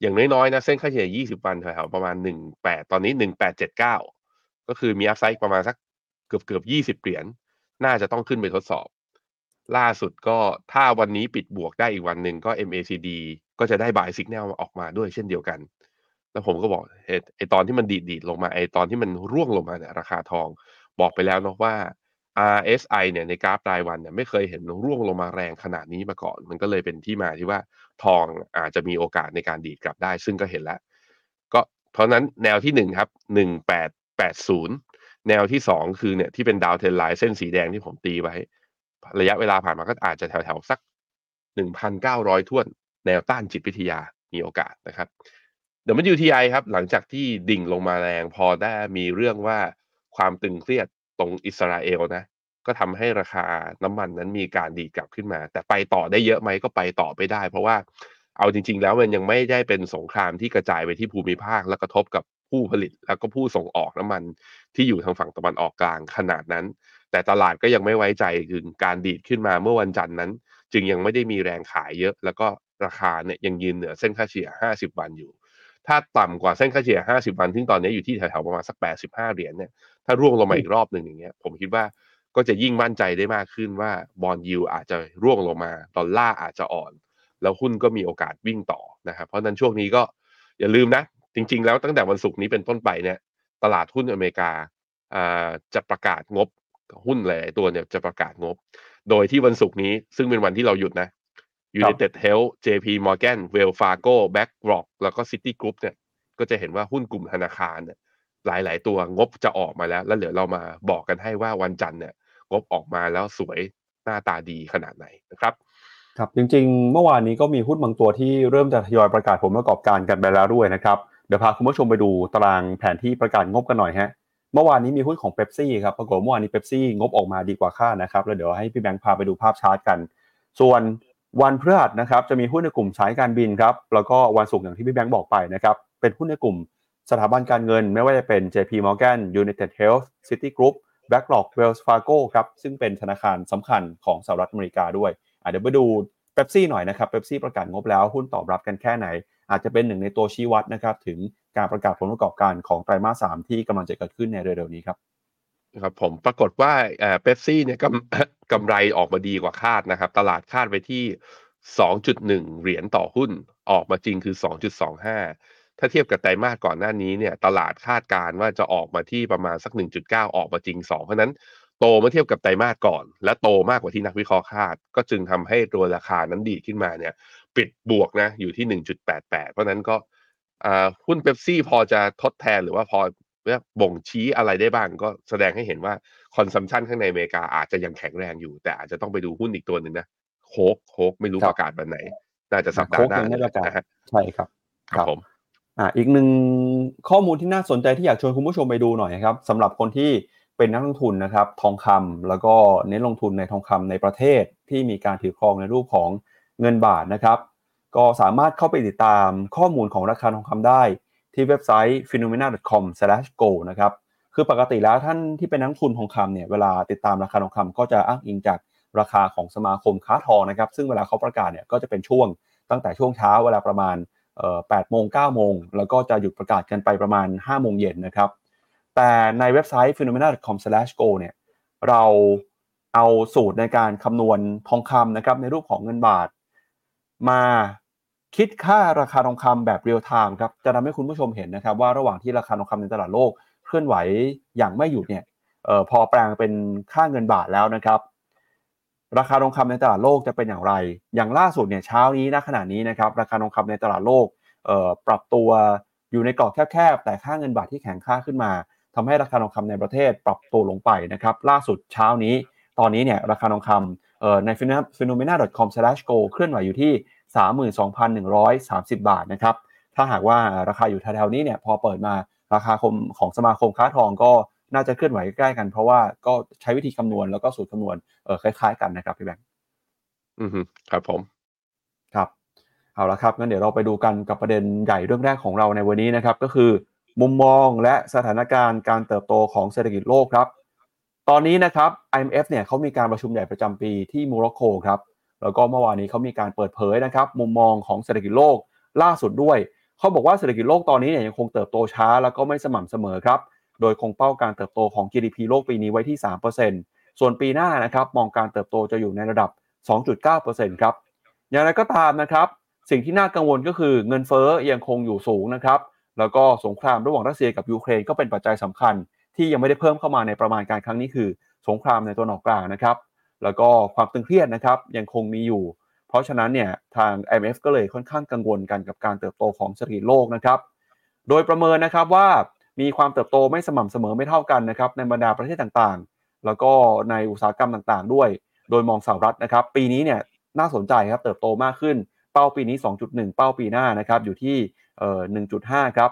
อย่างน้อยๆนะเส้นค่าเฉลี่ย 20 วันแถวๆประมาณ 18 ตอนนี้ 1879 ก็คือมีอัพไซด์ประมาณสักเกือบเกือบ 20 เหรียญน่าจะต้องขึ้นไปทดสอบ ล่าสุดก็ถ้าวันนี้ปิดบวกได้อีกวันหนึ่งก็ MACD ก็จะได้ buy signal ออกมาด้วยเช่นเดียวกัน แล้วผมก็บอกไอตอนที่มันดีดดีดลงมาไอตอนที่มันร่วงลงมาเนี่ยราคาทอง บอกไปแล้วเนาะว่า RSI เนี่ยในกราฟรายวันเนี่ยไม่เคยเห็นร่วงลงมาแรงขนาดนี้มาก่อน มันก็เลยเป็นที่มาที่ว่าทองอาจจะมีโอกาสในการดีดกลับได้ ซึ่งก็เห็นแล้ว ก็เพราะนั้นแนวที่หนึ่งครับหนึ่งแปดแปดศูนย์แนวที่สองคือเนี่ยที่เป็น downtrend line เส้นสีแดงที่ผมตีไว้ ระยะเวลาผ่านมาก็อาจจะแถวๆ สักหนึ่งพันเก้าร้อยท่วน แนวต้านจิตวิทยามีโอกาสนะครับเดี๋ยวมัน UTI ครับหลังจากที่ดิ่งลงมาแรงพอได้มีเรื่องว่า ความตึงเครียดตรงอิสราเอลนะ ก็ทำให้ราคาน้ำมันนั้นมีการดีกลับขึ้นมา แต่ไปต่อได้เยอะไหมก็ไปต่อไปได้ เพราะว่าเอาจริง ๆ แล้วมันยังไม่ได้เป็นสงครามที่กระจายไปที่ภูมิภาค และกระทบกับผู้ผลิต แล้วก็ผู้ส่งออกน้ำมันที่อยู่ทางฝั่งตะวันออกกลางขนาดนั้น แต่ตลาดก็ยังไม่ไว้ใจถึงการดีดขึ้นมาเมื่อวันจันทร์นั้น จึงยังไม่ได้มีแรงขายเยอะ แล้วก็ราคาเนี่ยยังยืนเหนือเส้นค่าเฉลี่ย 50 วันอยู่ ถ้าต่ำกว่าเส้นค่าเฉลี่ย 50 วัน ซึ่งตอนนี้อยู่ที่แถวๆประมาณสัก 85 เหรียญเนี่ย ถ้าร่วงลงมาอีกรอบหนึ่งอย่างเงี้ย ผมคิดว่าก็จะยิ่งมั่นใจได้มากขึ้นว่าบอลยูอาจจะร่วงลงมา ดอลลาร์อาจจะอ่อน แล้วหุ้นก็มีโอกาสวิ่งต่อนะครับ เพราะนั้นช่วงนี้ก็อย่าลืมนะ จริง ๆ แล้วตั้งแต่วันศุกร์นี้เป็นต้นไปเนี่ย ตลาดหุ้นอเมริกาจะประกาศงบหุ้นหลายตัวเนี่ยจะประกาศงบ โดยที่วันศุกร์นี้ซึ่งเป็นวันที่เราหยุดนะ United Health JP Morgan Wells Fargo BlackRock แล้วก็ Citigroup เนี่ยก็จะเห็นว่าหุ้นกลุ่มธนาคารเนี่ยหลาย ๆ ตัวงบจะออกมาแล้ว แล้วเดี๋ยวเรามาบอกกันให้ว่าวันจันทร์เนี่ยงบออกมาแล้วสวยหน้าตาดีขนาดไหนนะครับครับจริง ๆ เมื่อวานนี้ก็มีหุ้นบางตัวที่เริ่มจะทยอยประกาศผลประกอบการกันไปแล้วด้วยนะครับเดี๋ยวพาคุณผู้ชมไปดูตารางแผนที่ประกาศงบกันหน่อยฮะเมื่อวานนี้มีหุ้นของเ e ปซี่ครับปรากฏเมื่อวานนี้เ e ปซี่งบออกมาดีกว่าคาดนะครับแล้วเดี๋ยวให้พี่แบงค์พาไปดูภาพชาร์ตกัน ส่วน วันพฤหัสนะครับจะมีหุ้นในกลุ่มสายการบินครับแล้วก็วันศุกร์อย่างที่พี่แบงค์บอกไปนะครับเป็นหุ้นในกลุ่มสถาบันการเงิน ไม่ว่าจะเป็น JP Morgan United Health Citigroup BlackRock Wells Fargo ครับซึ่งเป็นธนาคารสำคัญของสหรัฐอเมริกาด้วยเดี๋ยวไปดูเ e ปซี่หน่อยนะครับเ e ปซี่ประกาศงบแล้วหุ้นตอบรับกันแค่ไหน อาจจะเป็นหนึ่งในตัวชี้วัดนะครับถึงการประกาศผลประกอบการของไตรมาสสามที่กำลังจะเกิดขึ้นในเร็วๆนี้ครับ ครับผมปรากฏว่าเอ่อเป๊ปซี่เนี่ยกำกำไรออกมาดีกว่าคาดนะครับ ตลาดคาดไปที่ 2.1 เหรียญต่อหุ้นออกมาจริงคือ 2.25 ถ้าเทียบกับไตรมาสก่อนหน้านี้เนี่ยตลาดคาดการว่าจะออกมาที่ประมาณสัก 1.9 ออกมาจริง 2 เพราะนั้นโตเมื่อเทียบกับไตรมาสก่อน และโตมากกว่าที่นักวิเคราะห์คาด ก็จึงทำให้ตัวราคานั้นดีขึ้นมาเนี่ยปิดบวกนะอยู่ที่ 1.88 เพราะนั้นก็หุ้นเป๊ปซี่พอจะทดแทนหรือว่าพอ บ่งชี้อะไรได้บ้างก็แสดงให้เห็นว่า consumption ข้างในอเมริกาอาจจะยังแข็งแรงอยู่ แต่อาจจะต้องไปดูหุ้นอีกตัวหนึ่งนะโค้กโค้กไม่รู้ครับประกาศวันไหน น่าจะสัปดาห์หน้าโค้กยังไม่ประกาศนะฮะใช่ครับ ครับผมอ่าอีกหนึ่งข้อมูลที่น่าสนใจที่อยากชวนคุณผู้ชมไปดูหน่อยนะครับสำหรับคนที่เป็นนักลงทุนนะครับ ทองคำแล้วก็เน้นลงทุนในทองคำในประเทศที่มีการถือครองในรูปของเงินบาทนะครับ ก็สามารถเข้าไปติดตามข้อมูลของราคาทองคำได้ ที่เว็บไซต์ phenomena.com/go นะครับคือปกติแล้วท่านที่เป็นนักทุนทองคำเนี่ยเวลาติดตามราคาทองคำก็จะอ้างอิงจากราคาของสมาคมค้าทองนะครับ ซึ่งเวลาเขาประกาศเนี่ยก็จะเป็นช่วงตั้งแต่ช่วงเช้าเวลาประมาณ8โมง9โมงแล้วก็จะหยุดประกาศกันไปประมาณ5โมงเย็นนะครับ แต่ในเว็บไซต์ finnomena.com/gold เนี่ยเราเอาสูตรในการคำนวณทองคำนะครับในรูปของเงินบาท มา คิดค่าราคาทองคำแบบ real time ครับจะทำให้คุณผู้ชมเห็นนะครับ ว่าระหว่างที่ราคาทองคำในตลาดโลกเคลื่อนไหวอย่างไม่หยุดเนี่ยออพอแปลงเป็นค่าเงินบาทแล้วนะครับ ราคาทองคำในตลาดโลกจะเป็นอย่างไร อย่างล่าสุดเนี่ยเช้านี้ณขณะนี้นะครับ ราคาทองคำในตลาดโลกออปรับตัวอยู่ในกรอบแคบๆแต่ค่าเงินบาทที่แข็งค่าขึ้นมาทำให้ราคาทองคำในประเทศปรับตัวลงไปนะครับ ล่าสุดเช้านี้ ตอนนี้เนี่ยราคาทองคำออใน phenomena.com/go เคลื่อนไหวอยู่ที่ 32,130 บาทนะครับ ถ้าหากว่าราคาอยู่แถวๆนี้เนี่ยพอเปิดมาราคาคมของสมาคมค้าทองก็น่าจะเคลื่อนไหวใกล้ๆกัน เพราะว่าก็ใช้วิธีคำนวณแล้วก็สูตรคำนวณเออคล้ายๆกันนะครับพี่แบงค์อือฮึครับผมครับเอาละครับงั้นเดี๋ยวเราไปดูกันกับประเด็นใหญ่เรื่องแรกของเราในวันนี้นะครับก็คือ มุมมองและสถานการณ์การเติบโตของเศรษฐกิจโลกครับ ตอนนี้นะครับ IMF เนี่ยเขามีการประชุมใหญ่ประจำปีที่โมร็อกโกครับ แล้วก็เมื่อวานนี้เขามีการเปิดเผยนะครับมุมมองของเศรษฐกิจโลกล่าสุดด้วย เขาบอกว่าเศรษฐกิจโลกตอนนี้เนี่ยยังคงเติบโตช้า แล้วก็ไม่สม่ำเสมอครับ โดยคงเป้าการเติบโตของ GDP โลกปีนี้ไว้ที่ 3%ส่วนปีหน้านะครับมองการเติบโตจะอยู่ในระดับ 2.9%ครับ อย่างไรก็ตามนะครับ สิ่งที่น่ากังวลก็คือเงินเฟ้อยังคงอยู่สูงนะครับ แล้วก็สงครามระหว่างรัสเซียกับยูเครนก็เป็นปัจจัยสำคัญ ที่ยังไม่ได้เพิ่มเข้ามาในประมาณการครั้งนี้คือ สงครามในตัวนออกกลางนะครับ แล้วก็ความตึงเครียดนะครับยังคงมีอยู่ เพราะฉะนั้นเนี่ยทาง IMF ก็เลยค่อนข้างกังวลกันกับการเติบโตของเศรษฐกิจโลกนะครับ โดยประเมินนะครับว่ามีความเติบโตไม่สม่ำเสมอไม่เท่ากันนะครับในบรรดาประเทศต่างๆ แล้วก็ในอุตสาหกรรมต่างๆ ด้วย โดยมองสหรัฐนะครับ ปีนี้เนี่ยน่าสนใจครับเติบโตมากขึ้น เป้าปีนี้ 2.1 เป้าปีหน้านะครับอยู่ที่เอ่อ1.5 ครับ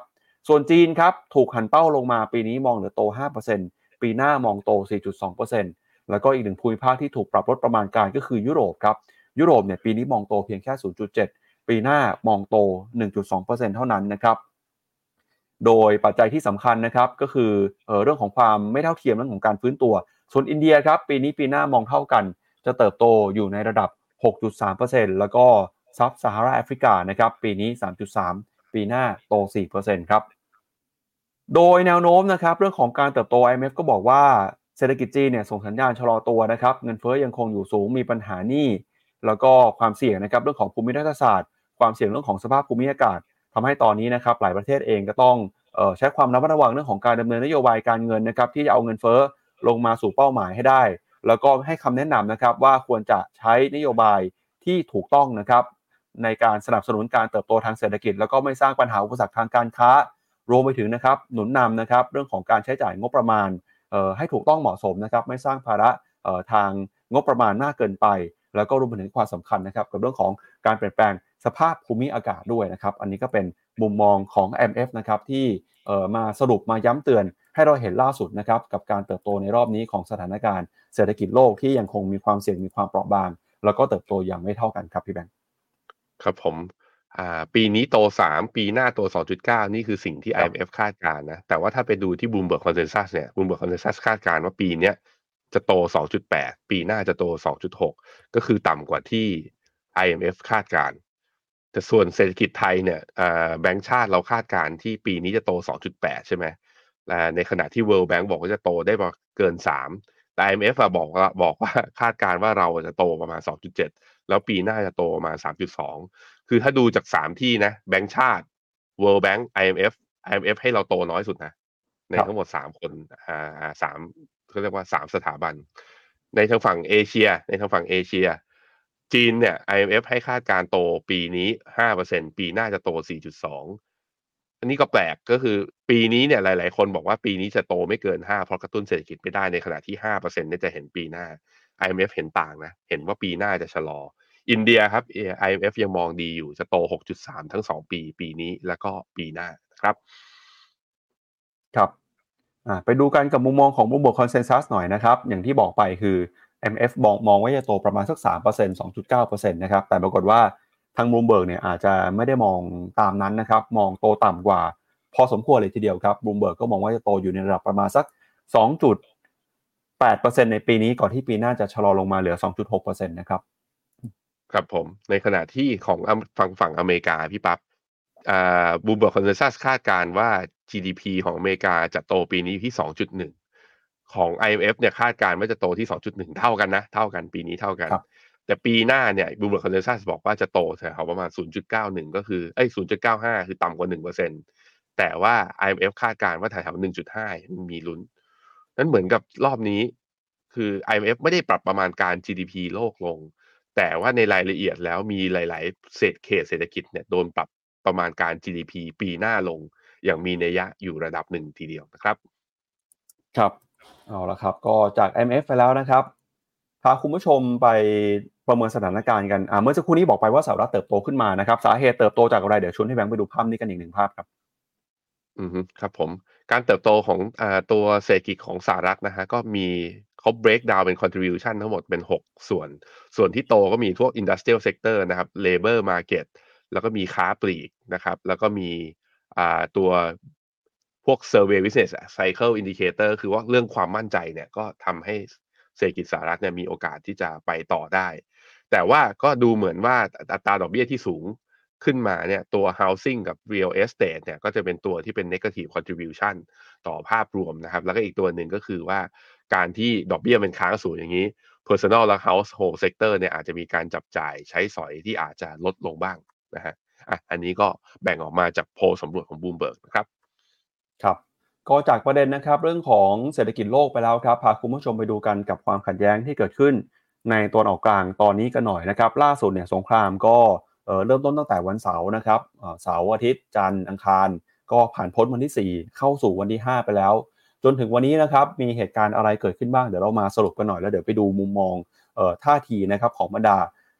ส่วนจีนครับถูกหันเป้าลงมาปีนี้มองเหลือโต 5%ปีหน้ามองโต 4.2% แล้วก็อีกหนึ่งภูมิภาคที่ถูกปรับลดประมาณการก็คือยุโรปครับ ยุโรปเนี่ยปีนี้มองโตเพียงแค่ 0.7 ปีหน้ามองโต 1.2%เท่านั้นนะครับ โดยปัจจัยที่สำคัญนะครับก็คือเออเรื่องของความไม่เท่าเทียมเรื่องของการฟื้นตัว ส่วนอินเดียครับปีนี้ปีหน้ามองเท่ากัน จะเติบโตอยู่ในระดับ 6.3%แล้วก็ซับซาฮาราแอฟริกานะครับปีนี้ 3.3 ปีหน้าโต 4%ครับโดยแนวโน้มนะครับเรื่องของการเติบโต IMF ก็บอกว่า เศรษฐกิจจีนเนี่ยส่งสัญญาณชะลอตัวนะครับเงินเฟ้อยังคงอยู่สูงมีปัญหานี้แล้วก็ความเสี่ยงนะครับเรื่องของภูมิรัฐศาสตร์ ความเสี่ยงเรื่องของสภาพภูมิอากาศทำให้ตอนนี้นะครับหลายประเทศเองก็ต้องใช้ความระมัดระวังเรื่องของการดำเนินนโยบายการเงินนะครับที่จะเอาเงินเฟ้อลงมาสู่เป้าหมายให้ได้ แล้วก็ให้คำแนะนำนะครับว่าควรจะใช้นโยบายที่ถูกต้องนะครับในการสนับสนุนการเติบโตทางเศรษฐกิจ แล้วก็ไม่สร้างปัญหาอุปสรรคทางการค้ารวมไปถึงนะครับหนุนนำนะครับเรื่องของการใช้จ่ายงบประมาณ ให้ถูกต้องเหมาะสมนะครับไม่สร้างภาระเอ่อทางงบประมาณมากเกินไป แล้วก็รวมไปถึงความสำคัญนะครับกับเรื่องของการเปลี่ยนแปลงสภาพภูมิอากาศด้วยนะครับอันนี้ก็เป็นมุมมองของ MF นะครับที่เอ่อมาสรุปมาย้ำเตือนให้เราเห็นล่าสุดนะครับกับการเติบโตในรอบนี้ของสถานการณ์เศรษฐกิจโลกที่ยังคงมีความเสี่ยงมีความเปราะบาง แล้วก็เติบโตอย่างไม่เท่ากันครับพี่แบงค์ครับผม ปีนี้โต 3 ปีหน้าโต 2.9 นี่คือสิ่งที่ครับ IMF คาดการณ์นะ แต่ว่าถ้าไปดูที่ Bloomberg Consensus เนี่ย Bloomberg Consensus คาดการณ์ว่าปีเนี้ยจะโต 2.8 ปีหน้าจะโต 2.6 ก็คือต่ำกว่าที่ IMF คาดการณ์แต่ส่วนเศรษฐกิจไทยเนี่ยอ่าแบงก์ชาติเราคาดการณ์ที่ปีนี้จะโต 2.8 ใช่ไหมในขณะที่ World Bank บอกว่าจะโตได้ประเกิน 3 แต่ IMF อะบอกว่าบอกว่าคาดการณ์ว่าเราจะโตประมาณ 2.7 แล้วปีหน้าจะโตประมาณ 3.2 คือถ้าดูจาก3ที่นะแบงก์ชาติ World Bank IMF IMF ให้เราโตน้อยสุดนะ ในทั้งหมด3คนอ่าสามเขาเรียกว่า3สถาบัน ในทางฝั่งเอเชีย ในทางฝั่งเอเชีย จีนเนี่ย IMF ให้คาดการโตปีนี้5%ปีหน้าจะโต4.2อันนี้ก็แปลกก็คือปีนี้เนี่ยหลาย ๆ คนบอกว่าปีนี้จะโตไม่เกิน5เพราะกระตุ้นเศรษฐกิจไม่ได้ในขณะที่5%เนี่ยจะเห็นปีหน้า IMF เห็นต่างนะ เห็นว่าปีหน้าจะชะลอ อินเดียครับ IMF ยังมองดีอยู่จะโต 6.3 ทั้ง 2 ปี ปีนี้แล้วก็ปีหน้าครับ ครับไปดูกันกับมุมมองของมุมบวก consensus หน่อยนะครับ อย่างที่บอกไปคือ MF มองมองว่าจะโตประมาณสัก 3% 2.9%นะครับ แต่ปรากฏว่าทางบลูมเบิร์กเนี่ยอาจจะไม่ได้มองตามนั้นนะครับ มองโตต่ำกว่า พอสมควรเลยทีเดียวครับบลูมเบิร์กก็มองว่าจะโตอยู่ในระดับประมาณสัก 2.8%ในปีนี้ก่อนที่ปีหน้าจะชะลอลงมาเหลือ 2.6%นะครับ ครับผม ในขณะที่ของฝั่งฝั่งอเมริกาพี่ปับ๊บอ่าบลูมเบิร์ก consensus คาดการณ์ว่า GDP ของอเมริกาจะโตปีนี้ที่ 2.1 ของ IMF เนี่ยคาดการณ์ว่าจะโตที่ 2.1 เท่ากันนะ เท่ากันปีนี้เท่ากัน แต่ปีหน้าเนี่ยบลูมเบิร์ก consensus บอกว่าจะโตแถวประมาณ 0.91 ก็คือเอ้ย0.95 คือต่ำกว่า 1%แต่ว่า IMF คาดการณ์ว่าแถวๆ1.5 มีลุ้น นั้นเหมือนกับรอบนี้ คือ IMF ไม่ได้ปรับประมาณการ GDP โลกลง แต่ว่าในรายละเอียดแล้วมีหลาย ๆ เศษเขตเศรษฐกิจเนี่ยโดนปรับประมาณการ GDP ปีหน้าลง อย่างมีนัยยะอยู่ระดับหนึ่งทีเดียวนะครับ ครับเอาละครับ ก็จาก IMF ไปแล้วนะครับพาคุณผู้ชมไปประเมินสถานการณ์กันเมื่อสักครู่นี้บอกไปว่าสหรัฐเติบโตขึ้นมานะครับ สาเหตุเติบโตจากอะไร เดี๋ยวชวนให้แบงค์ไปดูภาพนี้กันอีกหนึ่งภาพครับ อืมครับผม การเติบโตของอ่าตัวเศรษฐกิจของสหรัฐนะฮะก็มี เขา break down เป็น contribution ทั้งหมดเป็น 6 ส่วน ส่วนที่โตก็มีพวก industrial sector นะครับ labor market แล้วก็มีค้าปลีกนะครับ แล้วก็มีตัวพวก survey business cycle indicator คือว่าเรื่องความมั่นใจเนี่ยก็ทำให้เศรษฐกิจสหรัฐเนี่ยมีโอกาสที่จะไปต่อได้ แต่ว่าก็ดูเหมือนว่าอัตราดอกเบี้ยที่สูงขึ้นมาเนี่ยตัว housing กับ real estate เนี่ยก็จะเป็นตัวที่เป็น negative contribution ต่อภาพรวมนะครับ แล้วก็อีกตัวหนึ่งก็คือว่า การที่ดอกเบี้ยเป็นค้างสูงอย่างนี้ personal และ household sector เนี่ยอาจจะมีการจับจ่ายใช้สอยที่อาจจะลดลงบ้างนะฮะอะอันนี้ก็แบ่งออกมาจากโพลสำรวจของ Bloomberg นะครับ ครับ ก็จากประเด็นนะครับ เรื่องของเศรษฐกิจโลกไปแล้วครับ พาคุณผู้ชมไปดูกันกับความขัดแย้งที่เกิดขึ้น ในตอนออกกลางตอนนี้กันหน่อยนะครับ ล่าสุดเนี่ยสงครามก็เริ่มต้นตั้งแต่วันเสาร์นะครับเสาร์อาทิตย์จันทร์อังคาร ก็ผ่านพ้นวันที่ 4 เข้าสู่วันที่ 5 ไปแล้ว จนถึงวันนี้นะครับมีเหตุการณ์อะไรเกิดขึ้นบ้างเดี๋ยวเรามาสรุปกันหน่อยแล้วเดี๋ยวไปดูมุมมองท่าทีนะครับของบรรดา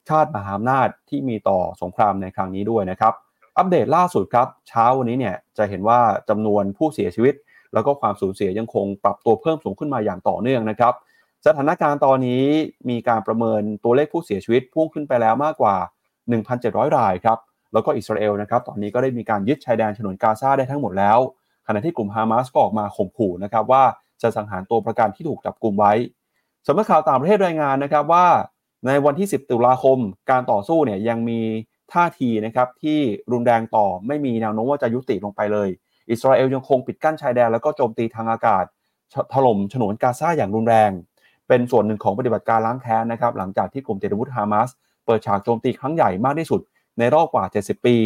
ชาติมหาอำนาจที่มีต่อสงครามในครั้งนี้ด้วยนะครับอัปเดตล่าสุดครับเช้าวันนี้เนี่ยจะเห็นว่าจำนวนผู้เสียชีวิต แล้วก็ความสูญเสียยังคงปรับตัวเพิ่มสูงขึ้นมาอย่างต่อเนื่องนะครับ สถานการณ์ตอนนี้มีการประเมินตัวเลขผู้เสียชีวิตพุ่งขึ้นไปแล้วมากกว่า 1,700 รายครับแล้วก็อิสราเอลนะครับตอนนี้ก็ได้มีการยึดชายแดนฉนวนกาซาได้ทั้งหมดแล้ว ขณะที่กลุ่มฮามาสก็ออกมาข่มขู่นะครับว่าจะสังหารตัวประกันที่ถูกจับกลุ่มไว้สำนักข่าวต่างประเทศรายงานนะครับว่า ในวันที่ 10 ตุลาคม การต่อสู้เนี่ยยังมีท่าทีนะครับที่รุนแรงต่อไม่มีแนวโน้มว่าจะยุติลงไปเลย อิสราเอลยังคงปิดกั้นชายแดนแล้วก็โจมตีทางอากาศ ถล่มฉนวนกาซาอย่างรุนแรง เป็นส่วนหนึ่งของปฏิบัติการล้างแค้นนะครับหลังจากที่กลุ่มเตรุวุฒฮามาสเปิดฉากโจมตีครั้งใหญ่มากที่สุดในรอบกว่า 70 ปี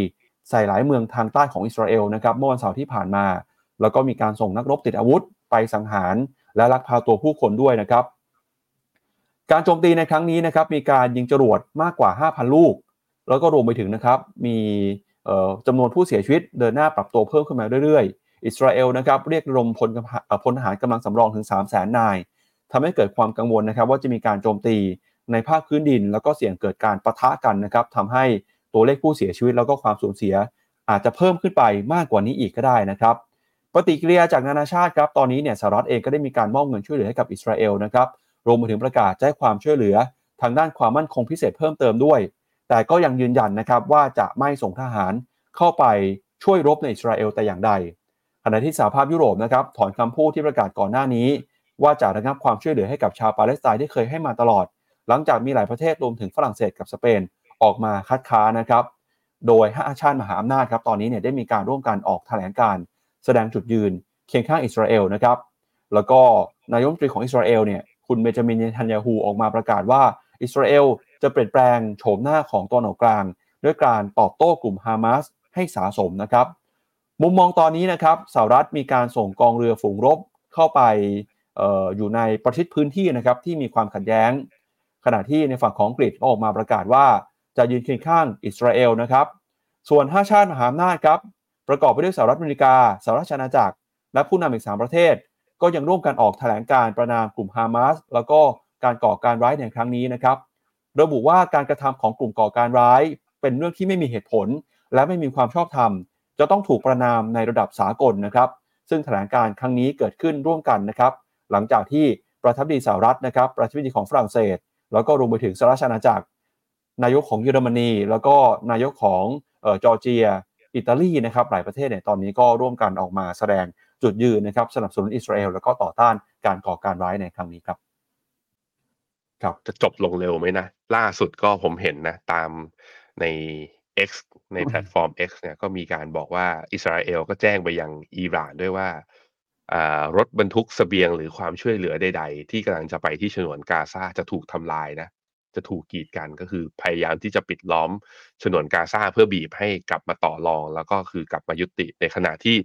ใส่หลายเมืองทางใต้ของอิสราเอลนะครับเมื่อวันเสาร์ที่ผ่านมา แล้วก็มีการส่งนักรบติดอาวุธ ไปสังหาร และลักพาตัวผู้คนด้วยนะครับ การโจมตีในครั้งนี้นะครับมีการยิงจรวดมากกว่า 5,000 ลูก แล้วก็รวมไปถึงนะครับมีจำนวนผู้เสียชีวิตเดินหน้าปรับตัวเพิ่มขึ้นมาเรื่อยๆ อิสราเอลนะครับเรียกรมพลพลทหารกำลังสำรองถึง 3 0 0แสนนายทำให้เกิดความกังวลนะครับว่าจะมีการโจมตีในภาคพื้นดิน แล้วก็เสี่ยงเกิดการประทะกันนะครับทำให้ ตัวเลขผู้เสียชีวิตแล้วก็ความสูญเสีย อาจจะเพิ่มขึ้นไปมากกว่านี้อีกก็ได้นะครับปฏิกิริยาจากนานาชาติครับตอนนี้เนี่ยสหรัฐเองก็ได้มีการมอบเงินช่วยเหลือให้กับอิสราเอลนะครับรวมไปถึงประกาศแจ้งความช่วยเหลือ ทางด้านความมั่นคงพิเศษเพิ่มเติมด้วย แต่ก็ยังยืนยันนะครับว่าจะไม่ส่งทหารเข้าไปช่วยรบในอิสราเอลแต่อย่างใดขณะที่สหภาพยุโรปนะครับถอนคำพูดที่ประกาศก่อนหน้านี้ ว่าจะระงับความช่วยเหลือให้กับชาวปาเลสไตน์ที่เคยให้มาตลอด หลังจากมีหลายประเทศรวมถึงฝรั่งเศสกับสเปน ออกมาคัดค้านนะครับ โดยห้าชาติมหาอำนาจครับตอนนี้เนี่ยได้มีการร่วมกันออกแถลงการณ์แสดงจุดยืนเคียงข้างอิสราเอลนะครับแล้วก็นายกรัฐมนตรีของอิสราเอลเนี่ยคุณเบนจามินเนทันยาฮูออกมาประกาศว่าอิสราเอลจะเปลี่ยนแปลงโฉมหน้าของตอนออกกลาง ด้วยการตอบโต้กลุ่มฮามาสให้สาสมนะครับมุมมองตอนนี้นะครับสหรัฐมีการส่งกองเรือฝูงรบเข้าไปอออยู่ในประชิดพื้นที่นะครับที่มีความขัดแย้ง ขณะที่ในฝั่งของอังกฤษก็ออกมาประกาศว่า จะยืนเคียงข้างอิสราเอลนะครับ ส่วน 5 ชาติมหาอำนาจครับ ประกอบไปด้วยสหรัฐอเมริกา สหรัฐอาณาจักร และผู้นำอีก 3 ประเทศ ก็ยังร่วมกันออกแถลงการประนามกลุ่มฮามาสแล้วก็การก่อการร้ายในครั้งนี้นะครับ ระบุว่าการกระทำของกลุ่มก่อการร้าย เป็นเรื่องที่ไม่มีเหตุผล และไม่มีความชอบธรรม จะต้องถูกประนามในระดับสากลนะครับ ซึ่งแถลงการครั้งนี้เกิดขึ้นร่วมกันนะครับ หลังจากที่ประธานาธิบดีสหรัฐนะครับ ประธานาธิบดีของฝรั่งเศส แล้วก็รวมไปถึงสหรัฐอาณาจักร นายกของเยอรมนี แล้วก็นายกของจอร์เจีย อิตาลีนะครับหลายประเทศเนี่ยตอนนี้ก็ร่วมกันออกมาแสดงจุดยืนนะครับสนับสนุนอิสราเอลแล้วก็ต่อต้านการก่อการร้ายในครั้งนี้ครับครับจะจบลงเร็วไหมนะ ล่าสุดก็ผมเห็นนะ ตามใน X ในแพลตฟอร์ม X เนี่ยก็มีการบอกว่าอิสราเอลก็แจ้งไปยังอิหร่านด้วยว่ารถบรรทุกสเสบียงหรือความช่วยเหลือใด ๆ ที่กำลังจะไปที่ฉนวนกาซาจะถูกทำลายนะ จะถูกกีดกันก็คือพยายามที่จะปิดล้อมฉนวนกาซาเพื่อบีบให้กลับมาต่อรอง แล้วก็คือกลับมายุติในขณะที่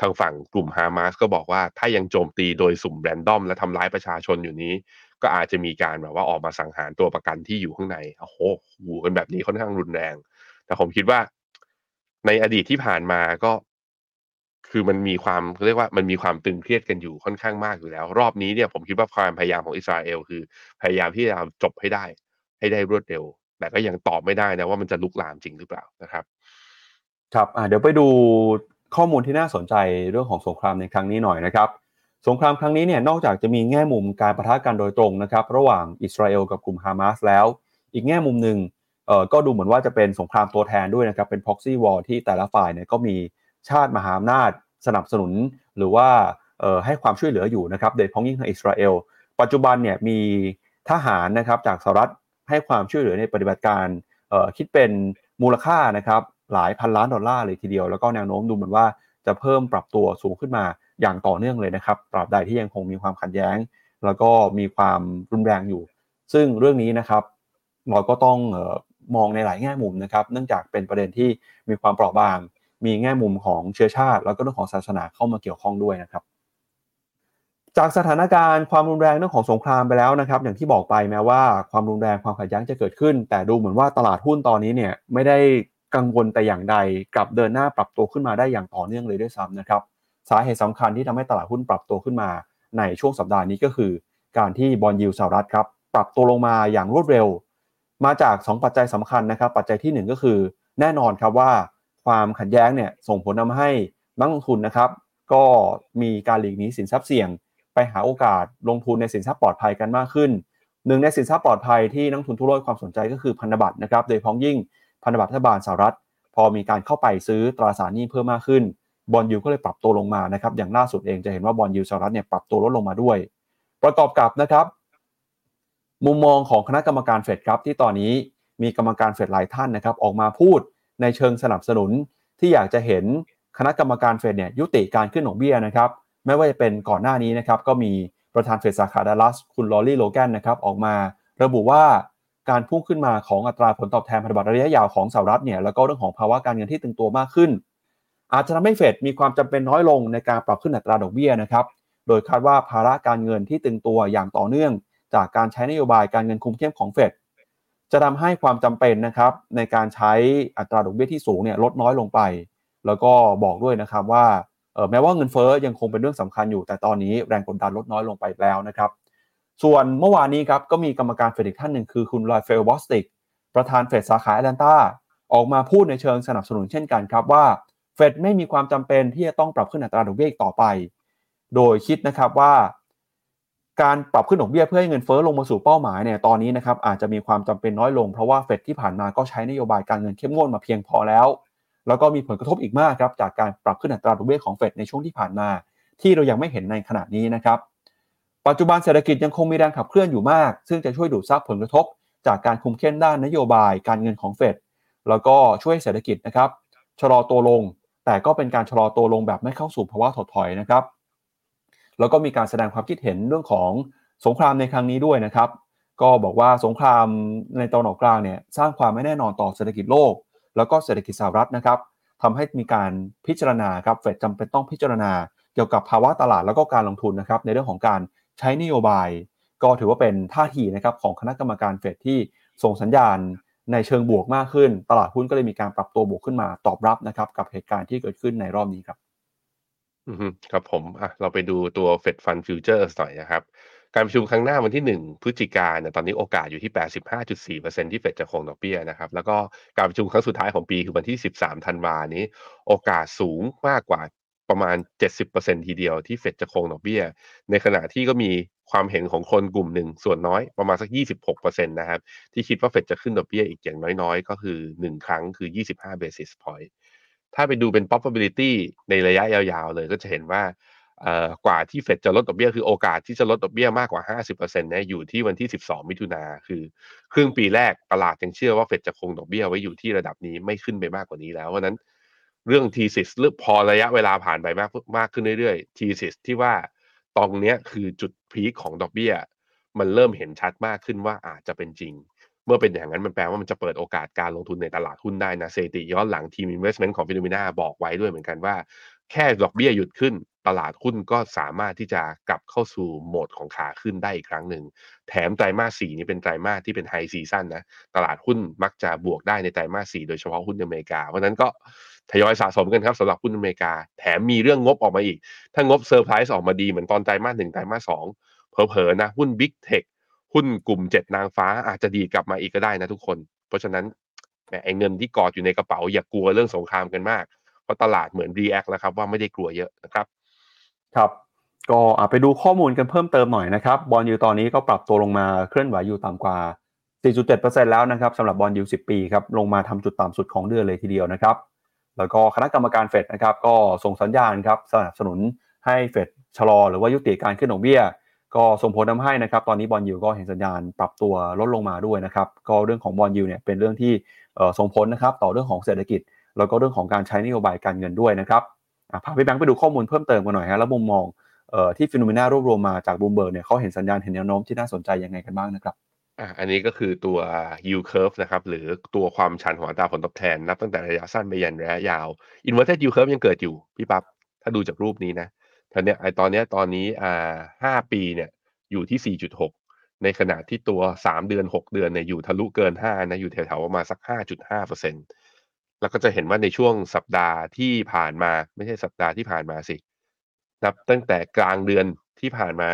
ทางฝั่งกลุ่มฮามาสก็บอกว่าถ้ายังโจมตีโดยสุ่มแรนดอม และทำร้ายประชาชนอยู่นี้ ก็อาจจะมีการแบบว่าออกมาสังหารตัวประกันที่อยู่ข้างในโอ้โหหูกันแบบนี้ค่อนข้างรุนแรง แต่ผมคิดว่า ในอดีตที่ผ่านมาก็ คือมันมีความเรียกว่ามันมีความตึงเครียดกันอยู่ค่อนข้างมากอยู่แล้ว รอบนี้เนี่ยผมคิดว่าความพยายามของอิสราเอลคือ พยายามที่จะจบให้ได้ ให้ได้รวดเร็ว แต่ก็ยังตอบไม่ได้นะว่ามันจะลุกลามจริงหรือเปล่านะครับครับเดี๋ยวไปดูข้อมูลที่น่าสนใจเรื่องของสงครามในครั้งนี้หน่อยนะครับ สงครามครั้งนี้เนี่ยนอกจากจะมีแง่มุมการปะทะกันโดยตรงนะครับระหว่างอิสราเอลกับกลุ่มฮามาสแล้ว อีกแง่มุมหนึ่งเอ่อก็ดูเหมือนว่าจะเป็นสงครามตัวแทนด้วยนะครับเป็น proxy war ที่แต่ละฝ่ายเนี่ยก็มีชาติมหาอำนาจสนับสนุนหรือว่าเอ่อให้ความช่วยเหลืออยู่นะครับโดยพ้องยิ่งทางอิสราเอล ปัจจุบันเนี่ยมีทหารนะครับจากสหรัฐ ให้ความช่วยเหลือในปฏิบัติการคิดเป็นมูลค่านะครับหลายพันล้านดอลลาร์เลยทีเดียว แล้วก็แนวโน้มดูเหมือนว่าจะเพิ่มปรับตัวสูงขึ้นมาอย่างต่อเนื่องเลยนะครับตราบใดที่ยังคงมีความขัดแย้ง แล้วก็มีความรุนแรงอยู่ ซึ่งเรื่องนี้นะครับเราก็ต้องออมองในหลายแง่มุมนะครับ เนื่องจากเป็นประเด็นที่มีความเปราะบาง มีแง่มุมของเชื้อชาติ แล้วก็เรื่องของศาสนาเข้ามาเกี่ยวข้องด้วยนะครับ จากสถานการณ์ความรุนแรงเรื่องของสงครามไปแล้วนะครับ อย่างที่บอกไปแม้ว่าความรุนแรงความขัดแย้งจะเกิดขึ้น แต่ดูเหมือนว่าตลาดหุ้นตอนนี้เนี่ยไม่ได้กังวลแต่อย่างใดกลับเดินหน้าปรับตัวขึ้นมาได้อย่างต่อเนื่องเลยด้วยซ้ำนะครับสาเหตุสำคัญที่ทำให้ตลาดหุ้นปรับตัวขึ้นมา ในช่วงสัปดาห์นี้ก็คือ การที่บอลยูสหรัฐครับปรับตัวลงมาอย่างรวดเร็ว มาจาก 2 ปัจจัยสำคัญนะครับ ปัจจัยที่ 1 ก็คือแน่นอนครับว่าความขัดแย้งเนี่ยส่งผลทาให้นักลงทุนนะครับ ก็มีการหลีกหนีสินทรัพย์เสี่ยง ไปหาโอกาสลงทุนในสินทรัพย์ปลอดภัยกันมากขึ้นหนึ่งในสินทรัพย์ปลอดภัยที่นักทุนทั่วโลกความสนใจก็คือพันธบัตรนะครับ โดยพ้องยิ่งพันธบัตรรัฐบาลสหรัฐ พอมีการเข้าไปซื้อตราสารหนี้เพิ่มมากขึ้น บอลยูก็เลยปรับตัวลงมานะครับ อย่างล่าสุดเองจะเห็นว่าบอลยูสหรัฐเนี่ยปรับตัวลดลงมาด้วย ประกอบกับนะครับ มุมมองของคณะกรรมการเฟดครับที่ตอนนี้มีกรรมการเฟดหลายท่านนะครับออกมาพูดในเชิงสนับสนุนที่อยากจะเห็นคณะกรรมการเฟดเนี่ยยุติการขึ้นดอกเบี้ยนะครับ ไม่ว่าจะเป็นก่อนหน้านี้นะครับก็มีประธานเฟดสาขาดัลลัสคุณลอรี่โลแกนนะครับออกมา ระบุว่าการพุ่งขึ้นมาของอัตราผลตอบแทนพันธบัตรระยะยาวของสหรัฐเนี่ยแล้วก็เรื่องของภาวะการเงินที่ตึงตัวมากขึ้น อาจจะทำให้เฟดมีความจำเป็นน้อยลงในการปรับขึ้นอัตราดอกเบี้ยนะครับโดยคาดว่าภาระการเงินที่ตึงตัวอย่างต่อเนื่อง จากการใช้นโยบายการเงินคุมเข้มของเฟดจะทำให้ความจำเป็นนะครับในการใช้อัตราดอกเบี้ยที่สูงเนี่ยลดน้อยลงไป แล้วก็บอกด้วยนะครับว่า แม้ว่าเงินเฟ้อยังคงเป็นเรื่องสำคัญอยู่ แต่ตอนนี้แรงกดดันลดน้อยลงไปแล้วนะครับ ส่วนเมื่อวานนี้ครับก็มีกรรมการเฟดอีกท่านหนึ่งคือคุณราฟาเอลบอสติกประธานเฟดสาขาแอตแลนตาออกมาพูดในเชิงสนับสนุนเช่นกันครับว่าเฟดไม่มีความจำเป็นที่จะต้องปรับขึ้นอัตราดอกเบี้ยต่อไป โดยคิดนะครับว่า การปรับขึ้นดอกเบี้ยเพื่อให้เงินเฟ้อลงมาสู่เป้าหมายเนี่ยตอนนี้นะครับอาจจะมีความจำเป็นน้อยลงเพราะว่าเฟดที่ผ่านมาก็ใช้นโยบายการเงินเข้มงวดมาเพียงพอแล้ว แล้วก็มีผลกระทบอีกมากครับจากการปรับขึ้นอัตราดอกเบี้ยของเฟดในช่วงที่ผ่านมา ที่เรายังไม่เห็นในขณะนี้นะครับ ปัจจุบันเศรษฐกิจยังคงมีแรงขับเคลื่อนอยู่มาก ซึ่งจะช่วยดูดซับผลกระทบ จากการคุมเข้มด้านนโยบายการเงินของเฟดแล้วก็ช่วยเศรษฐกิจนะครับชะลอตัวลง แต่ก็เป็นการชะลอตัวลงแบบไม่เข้าสู่ภาวะถดถอยนะครับ แล้วก็มีการแสดงความคิดเห็นเรื่องของสงครามในครั้งนี้ด้วยนะครับ ก็บอกว่าสงครามในตอนออกกลางเนี่ยสร้างความไม่แน่นอนต่อเศรษฐกิจโลก แล้วก็เศรษฐกิจสหรัฐนะครับทำให้มีการพิจารณาครับเฟดจำเป็นต้องพิจารณา เกี่ยวกับภาวะตลาดแล้วก็การลงทุนนะครับในเรื่องของการใช้นโยบาย ก็ถือว่าเป็นท่าทีนะครับของคณะกรรมการเฟดที่ส่งสัญญาณในเชิงบวกมากขึ้น ตลาดหุ้นก็เลยมีการปรับตัวบวกขึ้นมาตอบรับนะครับกับเหตุการณ์ที่เกิดขึ้นในรอบนี้ครับ อือฮึครับผมอะเราไปดูตัว Fed Fund Futures หน่อยนะครับ การประชุมครั้งหน้าวันที่ 1 พฤศจิกายนเนี่ยตอนนี้โอกาสอยู่ที่ 85.4%ที่เฟดจะคงดอกเบี้ยนะครับ แล้วก็การประชุมครั้งสุดท้ายของปีคือวันที่ 13 ธันวานี้ โอกาสสูงมากกว่าประมาณ 70%ทีเดียวที่เฟดจะคงดอกเบี้ย ในขณะที่ก็มีความเห็นของคนกลุ่มหนึ่งส่วนน้อยประมาณสัก 26%นะครับ ที่คิดว่าเฟดจะขึ้นดอกเบี้ยอีกอย่างน้อยๆ ก็คือ 1 ครั้งคือ 25 basis point ถ้าไปดูเป็น probability ในระยะยาวๆ เลยก็จะเห็นว่า กว่าที่เฟดจะลดดอกเบี้ยคือโอกาสที่จะลดดอกเบี้ยมากกว่า 50%เนี่ยอยู่ที่วันที่ 12 มิถุนาคือ ครึ่งปีแรกตลาดยังเชื่อว่าเฟดจะคงดอกเบี้ยไว้อยู่ที่ระดับนี้ไม่ขึ้นไปมากกว่านี้แล้วเพราะนั้นเรื่อง thesis หรือพอระยะเวลาผ่านไปมากมากขึ้นเรื่อยๆ thesis ที่ว่าตรงเนี้ยคือจุดพีคของดอกเบี้ย มันเริ่มเห็นชัดมากขึ้นว่าอาจจะเป็นจริง เมื่อเป็นอย่างนั้นมันแปลว่ามันจะเปิดโอกาสการลงทุนในตลาดหุ้นได้นะสถิติย้อนหลังทีม investment ของ FINNOMENA บอกไว้ด้วยเหมือนกันว่า แค่ดอกเบี้ยหยุดขึ้น ตลาดหุ้นก็สามารถที่จะกลับเข้าสู่โหมดของขาขึ้นได้อีกครั้งหนึ่ง แถมไตรมาสสี่นี้เป็นไตรมาสที่เป็น high season นะ ตลาดหุ้นมักจะบวกได้ในไตรมาสสี่โดยเฉพาะหุ้นอเมริกา เพราะนั้นก็ทยอยสะสมกันครับสำหรับหุ้นอเมริกา แถมมีเรื่องงบออกมาอีก ถ้างบเซอร์ไพรส์ออกมาดีเหมือนตอนไตรมาสหนึ่งไตรมาสสองเผลอๆนะหุ้น Big Tech หุ้นกลุ่มเจ็ดนางฟ้าอาจจะดีกลับมาอีกก็ได้นะทุกคน เพราะฉะนั้นแหมไอ้เงินที่กอดอยู่ในกระเป๋าอย่ากลัวเรื่องสงครามกันมากเพราะตลาดเหมือน react แล้วครับว่าไม่ได้กลัวเยอะนะครับ ครับก็ไปดูข้อมูลกันเพิ่มเติมหน่อยนะครับ bond yield ตอนนี้ก็ปรับตัวลงมาเคลื่อนไหวอยู่ต่ำกว่า 4.7%แล้วนะครับสำหรับ bond yield 10 ปีครับลงมาทำจุดต่ำสุดของเดือนเลยทีเดียวนะครับแล้วก็คณะกรรมการเฟดนะครับก็ส่งสัญญาณครับสนับสนุนให้เฟดชะลอหรือว่ายุติการขึ้นดอกเบี้ย ก็ส่งผลทำให้นะครับตอนนี้ bond yield ก็เห็นสัญญาณปรับตัวลดลงมาด้วยนะครับก็เรื่องของ bond yield เนี่ยเป็นเรื่องที่ส่งผลนะครับต่อเรื่องของเศรษฐกิจ แล้วก็เรื่องของการใช้นโยบายการเงินด้วยนะครับ พาพี่แบงค์ไปดูข้อมูลเพิ่มเติมกันหน่อยฮะแล้วมุมมองเอ่อที่ FINNOMENA รวบรวมมาจากบูมเบิร์กเนี่ยเขาเห็นสัญญาณเห็นแนวโน้มที่น่าสนใจยังไงกันบ้างนะครับอะอันนี้ก็คือตัว yield curve นะครับ หรือตัวความชันของอัตราผลตอบแทน นับตั้งแต่ระยะสั้นไปยันระยะยาว inverted yield curve ยังเกิดอยู่ พี่ปั๊บถ้าดูจากรูปนี้นะท่านเนี้ยไอตอนเนี้ยตอนนี้อ่าห้าปีเนี่ยอยู่ที่ 4.6 ในขณะที่ตัว 3 เดือน 6 เดือนเนี่ยอยู่ทะลุเกิน 5 นะ อยู่แถวๆประมาณสัก 5.5% แล้วก็จะเห็นว่าในช่วงสัปดาห์ที่ผ่านมา ไม่ใช่สัปดาห์ที่ผ่านมาสิ นับตั้งแต่กลางเดือนที่ผ่านมา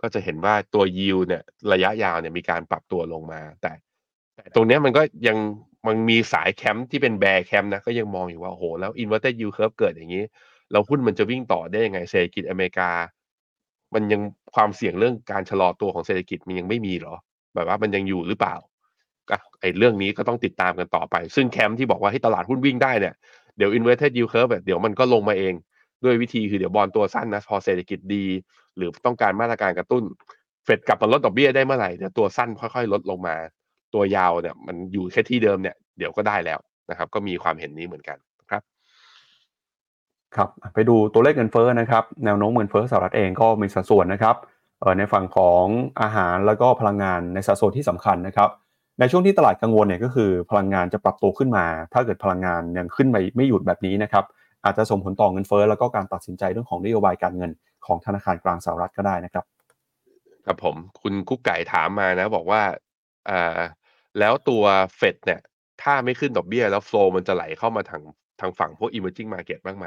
ก็จะเห็นว่าตัวยิวเนี่ยระยะยาวเนี่ยมีการปรับตัวลงมา แต่แต่ตรงนี้มันก็ยังมันมีสายแคมป์ที่เป็นแบร์แคมป์นะก็ยังมองอยู่ว่าโอ้โหแล้ว inverted yield curve เกิดอย่างนี้แล้วหุ้นมันจะวิ่งต่อได้ยังไงเศรษฐกิจอเมริกา มันยังความเสี่ยงเรื่องการชะลอตัวของเศรษฐกิจมันยังไม่มีหรอ แบบว่ามันยังอยู่หรือเปล่า ไอ้เรื่องนี้ก็ต้องติดตามกันต่อไป ซึ่งแคมป์ที่บอกว่าให้ตลาดหุ้นวิ่งได้เนี่ยเดี๋ยว inverted yield curve แบบเดี๋ยวมันก็ลงมาเอง ด้วยวิธีคือเดี๋ยวบอลตัวสั้นนะพอเศรษฐกิจดี หรือต้องการมาตรการกระตุ้น เฟดกลับมาลดดอกเบี้ยได้เมื่อไหร่เดี๋ยวตัวสั้นค่อยๆ ลดลงมา ตัวยาวเนี่ยมันอยู่แค่ที่เดิมเนี่ยเดี๋ยวก็ได้แล้วนะครับ ก็มีความเห็นนี้เหมือนกันครับ ครับไปดูตัวเลขเงินเฟ้อนะครับ แนวโน้มเงินเฟ้อสหรัฐเองก็มีสัดส่วนนะครับในฝั่งของอาหารแล้วก็พลังงานในสัดส่วนที่สำคัญนะครับ ในช่วงที่ตลาดกังวลเนี่ยก็คือพลังงานจะปรับตัวขึ้นมา ถ้าเกิดพลังงานยังขึ้นไปไม่หยุดแบบนี้นะครับอาจจะส่งผลต่อเงินเฟ้อแล้วก็การตัดสินใจเรื่องของนโยบายการเงินของธนาคารกลางสหรัฐก็ได้นะครับ ครับผมคุณกุ๊กไก่ถามมานะ บอกว่าอ่าแล้วตัวเฟดเนี่ย ถ้าไม่ขึ้นดอกเบี้ยแล้วโฟล์มันจะไหลเข้ามาทางทางฝั่งพวก emerging market บ้างไหม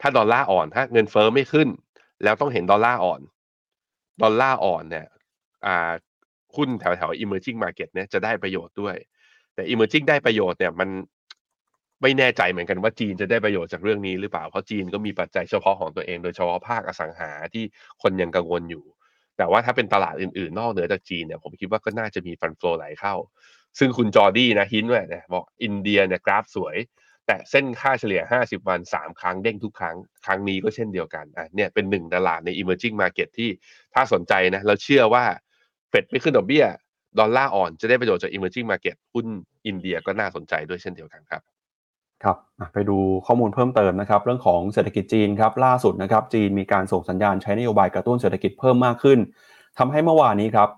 ถ้าดอลลาร์อ่อนถ้าเงินเฟ้อไม่ขึ้น แล้วต้องเห็นดอลลาร์อ่อน ดอลลาร์อ่อนเนี่ยอ่า หุ้นแถวแถว emerging market เนี่ยจะได้ประโยชน์ด้วย แต่ emerging ได้ประโยชน์เนี่ยมันไม่แน่ใจเหมือนกันว่าจีนจะได้ประโยชน์จากเรื่องนี้หรือเปล่า เพราะจีนก็มีปัจจัยเฉพาะของตัวเองโดยเฉพาะภาคอสังหาที่คนยังกังวลอยู่ แต่ว่าถ้าเป็นตลาดอื่นๆ นอกเหนือจากจีนเนี่ยผมคิดว่าก็น่าจะมี fund flow ไหลเข้า ซึ่งคุณจอร์ดี้นะ hint ไว้นะบอกอินเดียเนี่ยกราฟสวย แตะเส้นค่าเฉลี่ย 50 วัน 3 ครั้งเด้งทุกครั้ง ครั้งนี้ก็เช่นเดียวกันอะเนี่ยเป็นหนึ่งตลาดใน emerging market ที่ถ้าสนใจนะเราเชื่อว่า ฟดไม่ขึ้นดอกเบี้ย ดอลลาร์อ่อนจะได้ประโยชน์จาก emerging market หุ้นอินเดียก็น่าสนใจด้วยเช่นเดียวกันครับครับไปดูข้อมูลเพิ่มเติมนะครับ เรื่องของเศรษฐกิจจีนครับล่าสุดนะครับ จีนมีการส่งสัญญาณใช้นโยบายกระตุ้นเศรษฐกิจเพิ่มมากขึ้นทำให้เมื่อวานนี้ครับ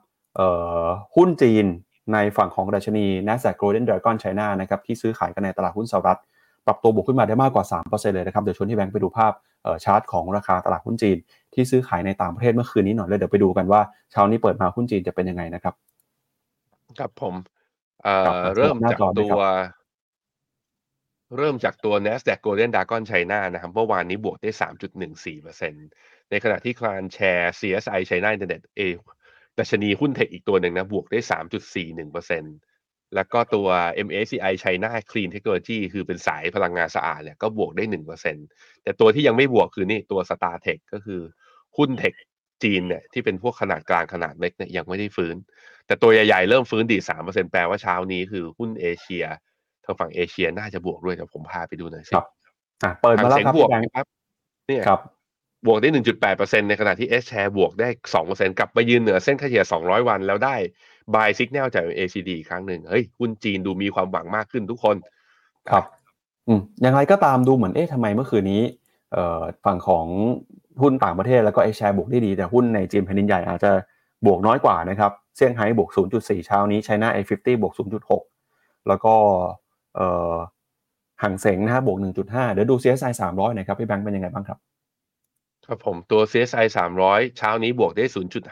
หุ้นจีนในฝั่งของดัชนี NASDAQ Golden Dragon China นะครับที่ซื้อขายกันในตลาดหุ้นสหรัฐ ปรับตัวบวกขึ้นมาได้มากกว่า 3%เลยนะครับ เดี๋ยวชวนที่แบงค์ไปดูภาพ ชาร์ตของราคาตลาดหุ้นจีน ที่ซื้อขายในต่างประเทศเมื่อคืนนี้หน่อยเลยเดี๋ยวไปดูกันว่าเช้านี้เปิดมาหุ้นจีนจะเป็นยังไงนะครับครับผมเริ่มจากตัว เริ่มจากตัว NASDAQ Golden Dragon China นะครับเมื่อวานนี้บวกได้ 3.14%ในขณะที่คลานแชร์ CSI China Internet เอดัชนีหุ้นเทคอีกตัวหนึ่งนะบวกได้ 3.41% แล้วก็ตัว MSCI China Clean Technology คือเป็นสายพลังงานสะอาดเนี่ยก็บวกได้ 1%แต่ตัวที่ยังไม่บวกคือนี่ตัว Star Tech ก็คือหุ้นเทคจีนเนี่ยที่เป็นพวกขนาดกลางขนาดเล็กเนี่ยยังไม่ได้ฟื้น แต่ตัวใหญ่ๆ เริ่มฟื้นดี3%แปลว่าเช้านี้คือหุ้นเอเชียทางฝั่งเอเชียน่าจะบวกด้วยเดี๋ยวผมพาไปดูหน่อยสิครับอ่าเปิดมาแล้วครับบวกครับเนี่ยครับ บวกได้1.8%ในขณะที่ S share บวกได้2%กลับไปยืนเหนือเส้นค่าเฉลี่ย200วันแล้วได้ buy signal จาก ACD อีกครั้งหนึ่งเฮ้ยหุ้นจีนดูมีความหวังมากขึ้นทุกคนครับ อืมยังไงก็ตามดูเหมือนเอ๊ะทำไมเมื่อคืนนี้เอ่อฝั่งของหุ้นต่างประเทศแล้วก็เอชแชร์บวกได้ดี แต่หุ้นในจีนแผ่นดินใหญ่อาจจะบวกน้อยกว่านะครับเซี่ยงไฮ้บวก 0.4 เช้านี้ไชน่า A50 บวก 0.6 แล้วก็เอ่อห่างเสงนะฮะบวก 1.5 เดี๋ยวดู CSI 300หน่อยครับพี่แบงค์เป็นยังไงบ้างครับ ครับผมตัว CSI 300 เช้านี้บวกได้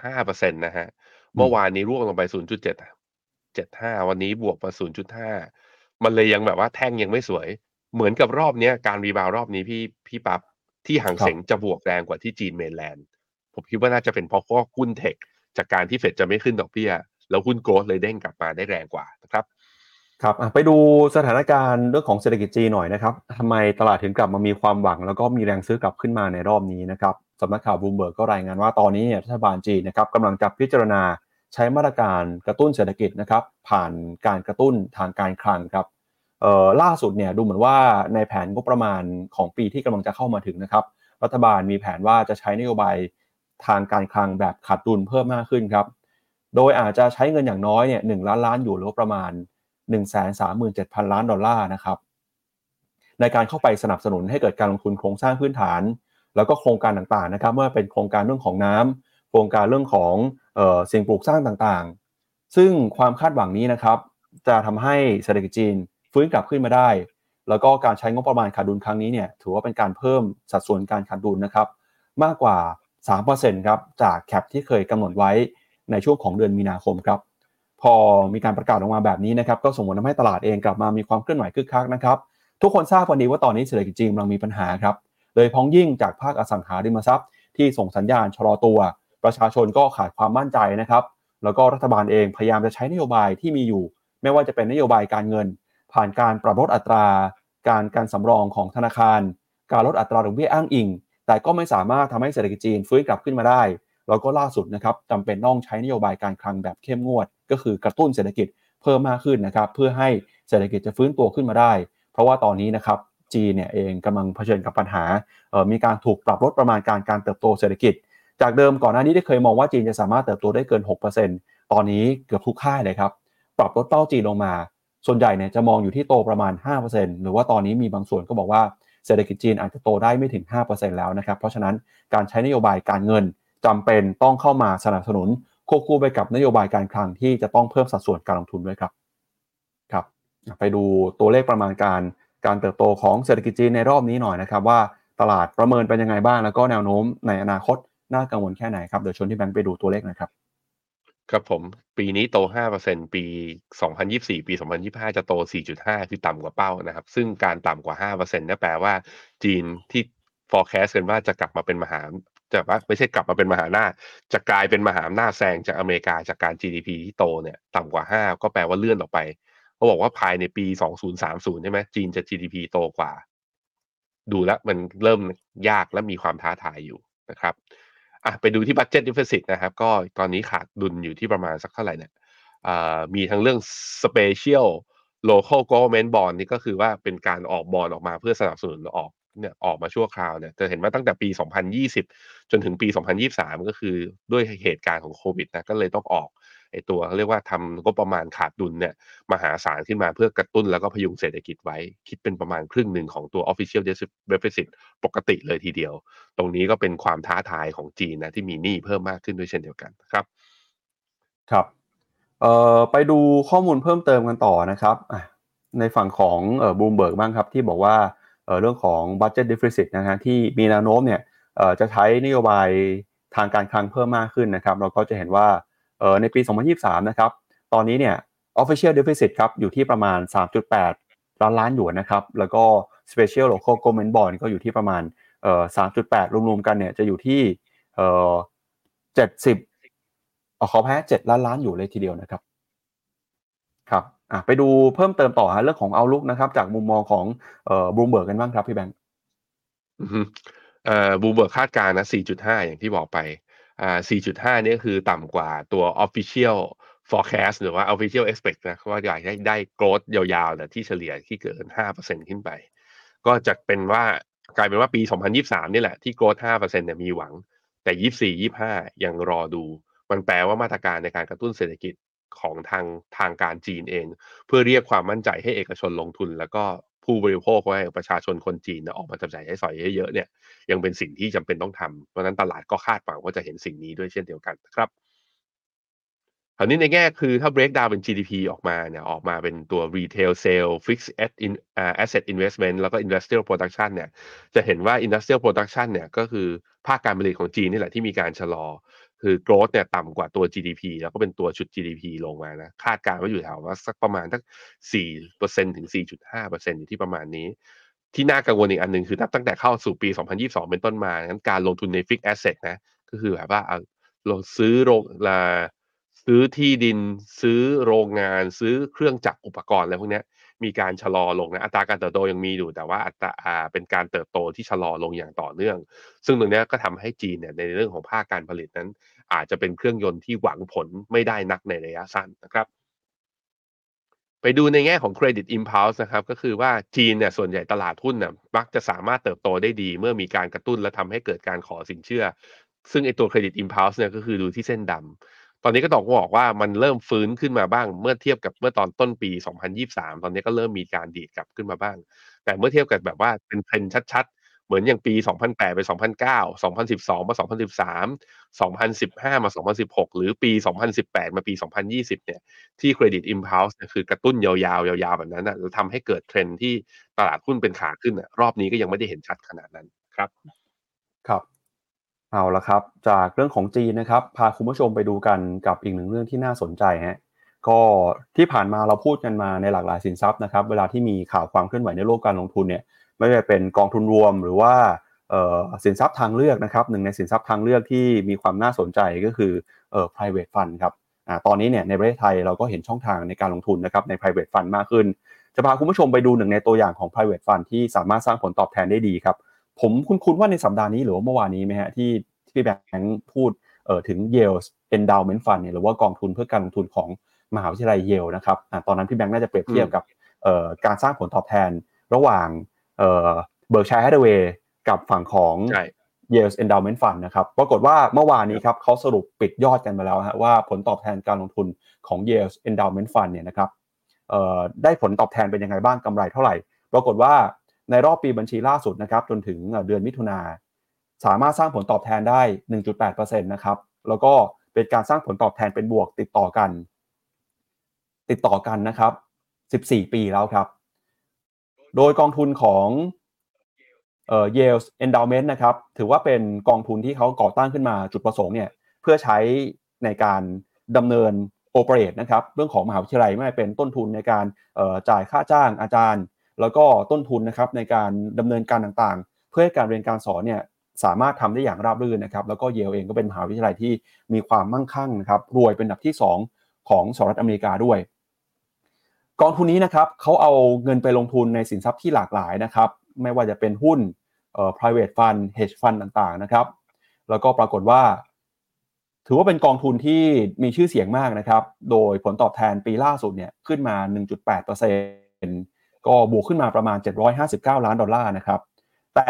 0.5%นะฮะ เมื่อวานนี้ร่วงลงไป 0.775 วันนี้บวกมา 0.5 มันเลยยังแบบว่าแท่งยังไม่สวย เหมือนกับรอบนี้การ rebound รอบนี้พี่พี่ปับ๊บที่ฮั่งเส็งจะบวกแรงกว่าที่จีน Mainland ผมคิดว่าน่าจะเป็นเพราะข้อหุ้น tech จากการที่เฟดจะไม่ขึ้นดอกเบี้ย แล้วหุ้น growth เลยเด้งกลับมาได้แรงกว่านะครับครับไปดูสถานการณ์เรื่องของเศรษฐกิจจีนหน่อยนะครับทำไมตลาดถึงกลับมามีความหวัง แล้วก็มีแรงซื้อกลับขึ้นมาในรอบนี้นะครับสำนักข่าวบูมเบิร์กก็รายงานว่าตอนนี้รัฐบาลจีนนะครับกำลังจะพิจารณา ใช้มาตรการกระตุ้นเศรษฐกิจนะครับ ผ่านการกระตุ้นทางการคลังครับล่าสุดเนี่ยดูเหมือนว่าในแผนงบประมาณของปีที่กำลังจะเข้ามาถึงนะครับ รัฐบาลมีแผนว่าจะใช้นโยบายทางการคลังแบบขาดดุลเพิ่มมากขึ้นครับ โดยอาจจะใช้เงินอย่างน้อยเนี่ยหล้านล้านอยู่หรือประมาณ 137,000 ล้านดอลลาร์นะครับ ในการเข้าไปสนับสนุนให้เกิดการลงทุนโครงสร้างพื้นฐาน แล้วก็โครงการต่างๆนะครับเมื่อเป็นโครงการเรื่องของน้ำ โครงการเรื่องของออสิ่งปลูกสร้างต่างๆ ซึ่งความคาดหวังนี้นะครับ จะทำให้เศรษฐกิจจีนฟื้นกลับขึ้นมาได้ แล้วก็การใช้งบประมาณขาดดุลครั้งนี้เนี่ยถือว่าเป็นการเพิ่มสัดส่วนการขาดดุลนะครับ มากกว่า 3%ครับจากแคปที่เคยกำหนดไว้ในช่วงของเดือนมีนาคมครับ พอมีการประกาศออกมาแบบนี้นะครับ ก็ส่งผลทำให้ตลาดเองกลับมามีความเคลื่อนไหวคึกคักนะครับ ทุกคนทราบวันดีว่าตอนนี้เศรษฐกิจจีนกำลังมีปัญหาครับ โดยพ้องยิ่งจากภาคอสังหาริมทรัพย์ที่ส่งสัญญาณชะลอตัว ประชาชนก็ขาดความมั่นใจนะครับ แล้วก็รัฐบาลเองพยายามจะใช้นโยบายที่มีอยู่ ไม่ว่าจะเป็นนโยบายการเงิน ผ่านการปรับลดอัตรา การการสำรองของธนาคาร การลดอัตราดอกเบี้ยอ้างอิง แต่ก็ไม่สามารถทำให้เศรษฐกิจจีนฟื้นกลับขึ้นมาได้ แล้วก็ล่าสุดนะครับจำเป็นต้องใช้นโยบายการคลังแบบเข้มงวด ก็คือกระตุ้นเศรษฐกิจเพิ่มมากขึ้นนะครับเพื่อให้เศรษฐกิจจะฟื้นตัวขึ้นมาได้ เพราะว่าตอนนี้นะครับจีนเนี่ยเองกำลังเผชิญกับปัญหามีการถูกปรับลดประมาณการการเติบโตเศรษฐกิจ จากเดิมก่อนหน้านี้ได้เคยมองว่าจีนจะสามารถเติบโตได้เกิน 6%ตอนนี้เกือบทุกค่ายเลยครับ ปรับลดเป้าจีนลงมา ส่วนใหญ่เนี่ยจะมองอยู่ที่โตประมาณ 5%หรือว่าตอนนี้มีบางส่วนก็บอกว่าเศรษฐกิจจีนอาจจะโตได้ไม่ถึง 5%แล้วนะครับ เพราะฉะนั้นการใช้นโยบายการเงินจำเป็นต้องเข้ามาสนับสนุนควบคู่ไปกับนโยบายการคลังที่จะต้องเพิ่มสัดส่วนการลงทุนด้วยครับครับไปดูตัวเลขประมาณการการเติบโตของเศรษฐกิจจีนในรอบนี้หน่อยนะครับว่าตลาดประเมินเป็นยังไงบ้างแล้วก็แนวโน้มในอนาคต น่ากังวลแค่ไหนครับเดี๋ยวชวนที่แบงค์ไปดูตัวเลขนะครับครับผมปีนี้โต 5%ปี 2024 ปี 2025 จะโต 4.5 คือต่ำกว่าเป้านะครับ ซึ่งการต่ำกว่า 5%นั่นแปลว่าจีนที่ forecast กันว่าจะกลับมาเป็นมหาจะว่าไม่ใช่กลับมาเป็นมหาอำนาจจะกลายเป็นมหาอำนาจแซงจากอเมริกาจากการ GDP ที่โตเนี่ยต่ำกว่า 5 ก็แปลว่าเลื่อนออกไปเขาบอกว่าภายในปี 2030 ใช่ไหมจีนจะ GDP โตกว่า ดูแล้วมันเริ่มยากและมีความท้าทายอยู่นะครับ อะไปดูที่ budget deficit นะครับ ก็ตอนนี้ขาดดุลอยู่ที่ประมาณสักเท่าไหร่เนี่ยมีทั้งเรื่อง special local government bond นี่ก็คือว่าเป็นการออกบอลออกมาเพื่อสนับสนุนออกเนี่ยออกมาชั่วคราวเนี่ยจะเห็นว่าตั้งแต่ปี 2020 จนถึงปี 2023 ก็คือด้วยเหตุการณ์ของโควิดนะก็เลยต้องออก ไอตัวเรียกว่าทำงบประมาณขาดดุลเนี่ยมหาศาลขึ้นมาเพื่อกระตุ้นแล้วก็พยุงเศรษฐกิจไว้ คิดเป็นประมาณครึ่งหนึ่งของตัว official deficit ปกติเลยทีเดียว ตรงนี้ก็เป็นความท้าทายของจีนนะที่มีหนี้เพิ่มมากขึ้นด้วยเช่นเดียวกันครับครับเอ่อไปดูข้อมูลเพิ่มเติมกันต่อนะครับในฝั่งของเอ่อบูมเบิร์กบ้างครับที่บอกว่าเอ่อเรื่องของ budget deficit นะฮะที่มีแนวโน้มเนี่ยเอ่อจะใช้นโยบายทางการคลังเพิ่มมากขึ้นนะครับ เราก็จะเห็นว่า ในปี 2023 นะครับ ตอนนี้เนี่ย official deficit ครับอยู่ที่ประมาณ 3.8 ล้านล้านหยวนนะครับ แล้วก็ special local government bond ก็อยู่ที่ประมาณเอ่อ3.8 รวมๆกันเนี่ยจะอยู่ที่เอ่อ70อขอแพ้7ล้านล้านอยู่เลยทีเดียวนะครับ ครับอะไปดูเพิ่มเติมต่อฮะเรื่องของเอาลุกนะครับ จากมุมมองของเอ่อบูมเบิร์กกันบ้างครับพี่แบงค์เอ่อบูมเบิร์กคาดการณ์นะ 4.5 อย่างที่บอกไป อ่า 4.5 เนี่ยคือต่ำกว่าตัว official forecast หรือว่า official expect นะว่าอยากให้ได้ growth ยาวๆแต่ที่เฉลี่ยที่เกิน 5%ขึ้นไป ก็จะเป็นว่ากลายเป็นว่าปี 2023 นี่แหละ ที่ growth 5%เนี่ยมีหวัง แต่ 24 25 ยังรอดู มันแปลว่ามาตรการในการกระตุ้นเศรษฐกิจของทางทางการจีนเอง เพื่อเรียกความมั่นใจให้เอกชนลงทุน แล้วก็ ผู้บริโภคไว้ประชาชนคนจีนออกมาจับจ่ายใช้สอยเยอะๆเนี่ยยังเป็นสิ่งที่จำเป็นต้องทำเพราะนั้นตลาดก็คาดหวังว่าจะเห็นสิ่งนี้ด้วยเช่นเดียวกันนะครับคราวนี้ในแง่คือถ้า break down เป็น GDP ออกมาเนี่ยออกมาเป็นตัว retail sale fixed asset investment แล้วก็ industrial production เนี่ยจะเห็นว่า industrial production เนี่ยก็คือภาคการผลิตของจีนนี่แหละที่มีการชะลอ คือ growth เนี่ยต่ำกว่าตัว GDP แล้วก็เป็นตัวชุด GDP ลงมานะ คาดการณ์ว่าอยู่แถวว่าสักประมาณสัก4%ถึง 4.5%อยู่ที่ประมาณนี้ ที่น่ากังวลอีกอันหนึ่งคือตั้งแต่เข้าสู่ปี 2022 เป็นต้นมางั้นการลงทุนใน fixed asset นะ ก็คือแบบว่าเราซื้อโรงซื้อที่ดิน ซื้อโรงงาน ซื้อเครื่องจักรอุปกรณ์อะไรพวกนี้ มีการชะลอลงนะอัตราการเติบโตยังมีอยู่ แต่ว่าอัตราเป็นการเติบโตที่ชะลอลงอย่างต่อเนื่อง ซึ่งตรงนี้ก็ทำให้จีนเนี่ยในเรื่องของภาคการผลิตนั้น อาจจะเป็นเครื่องยนต์ที่หวังผลไม่ได้นักในระยะสั้นนะครับไปดูในแง่ของ Credit Impulse นะครับก็คือว่าจีนเนี่ยส่วนใหญ่ตลาดหุ้นเนี่ยมักจะสามารถเติบโตได้ดี เมื่อมีการกระตุ้นและทำให้เกิดการขอสินเชื่อ ซึ่งไอตัว Credit Impulse เนี่ยก็คือดูที่เส้นดำ ตอนนี้ก็ต้องบอกว่ามันเริ่มฟื้นขึ้นมาบ้าง เมื่อเทียบกับเมื่อตอนต้นปี 2023 ตอนนี้ก็เริ่มมีการดีดกลับขึ้นมาบ้าง แต่เมื่อเทียบกับแบบว่าเป็นเทรนชัด ๆ เหมือนอย่างปี 2008 ไป 2009 2012 มา 2013 2015 มา 2016 หรือปี 2018 มาปี 2020 เนี่ยที่ Credit Impulse คือกระตุ้นยาวๆ ยาวๆ แบบนั้นนะแล้วทำให้เกิดเทรนที่ตลาดหุ้นเป็นขาขึ้นรอบนี้ก็ยังไม่ได้เห็นชัดขนาดนั้นครับ ครับ เอาละครับ จากเรื่องของจีนนะครับ พาคุณผู้ชมไปดูกันกับอีกหนึ่งเรื่องที่น่าสนใจฮะก็ที่ผ่านมาเราพูดกันมาในหลากหลายสินทรัพย์นะครับ เวลาที่มีข่าวความเคลื่อนไหวในโลกการลงทุนเนี่ยไม่ว่าเป็นกองทุนรวมหรือว่าสินทรัพย์ทางเลือกนะครับหนึ่งในสินทรัพย์ทางเลือกที่มีความน่าสนใจก็คือเอ่อ private fund ครับอตอนนี้เนี่ยในประเทศไทยเราก็เห็นช่องทางในการลงทุนนะครับใน private fund มากขึ้น จะพาคุณผู้ชมไปดูหนึ่งในตัวอย่างของ private fund ที่สามารถสร้างผลตอบแทนได้ดีครับ ผมคุ้นๆว่าในสัปดาห์นี้หรือว่าเมื่อวานนี้ไหมฮะที่ที่แบงค์พูดเอ่อถึง Yale Endowment Fund เนี่ยหรือว่ากองทุนเพื่อการลงทุนของมหาวิทยาลัยเยลนะครับอ่าตอนนั้นพี่แบงค์น่าจะเปรียบเทียบกับเอ่อการสร้างผลตอบแทนระหว่างเอ่อ Berkshire Hathaway กับฝั่งของ Yale Endowment Fund นะครับปรากฏว่าเมื่อวานนี้ครับเขาสรุปปิดยอดกันมาแล้วฮะว่าผลตอบแทนการลงทุนของ Yale Endowment Fund เนี่ยนะครับเอ่อได้ผลตอบแทนเป็นยังไงบ้างกำไรเท่าไหร่ ปรากฏว่า ในรอบปีบัญชีล่าสุดนะครับจนถึงเดือนมิถุนาสามารถสร้างผลตอบแทนได้ 1.8%นะครับแล้วก็เป็นการสร้างผลตอบแทนเป็นบวกติดต่อกัน ติดต่อกันนะครับ 14 ปีแล้วครับ โดยกองทุนของเอ่อ Yale Endowment นะครับถือว่าเป็นกองทุนที่เขาก่อตั้งขึ้นมาจุดประสงค์เนี่ยเพื่อใช้ในการดำเนินโอเปเรตนะครับเรื่องของมหาวิทยาลัยไม่เป็นต้นทุนในการจ่ายค่าจ้างอาจารย์ แล้วก็ต้นทุนนะครับในการดำเนินการต่างๆ เพื่อให้การเรียนการสอนเนี่ยสามารถทำได้อย่างราบรื่นนะครับ แล้วก็เยลเองก็เป็นมหาวิทยาลัยที่มีความมั่งคั่งนะครับ รวยเป็นอันดับที่ 2 ของสหรัฐอเมริกาด้วย กองทุนนี้นะครับเขาเอาเงินไปลงทุนในสินทรัพย์ที่หลากหลายนะครับ ไม่ว่าจะเป็นหุ้นเอ่อ private fund hedge fund ต่างๆนะครับ แล้วก็ปรากฏว่า ถือว่าเป็นกองทุนที่มีชื่อเสียงมากนะครับ โดยผลตอบแทนปีล่าสุดเนี่ยขึ้นมา 1.8% ก็บวกขึ้นมาประมาณ 759 ล้านดอลลาร์นะครับ แต่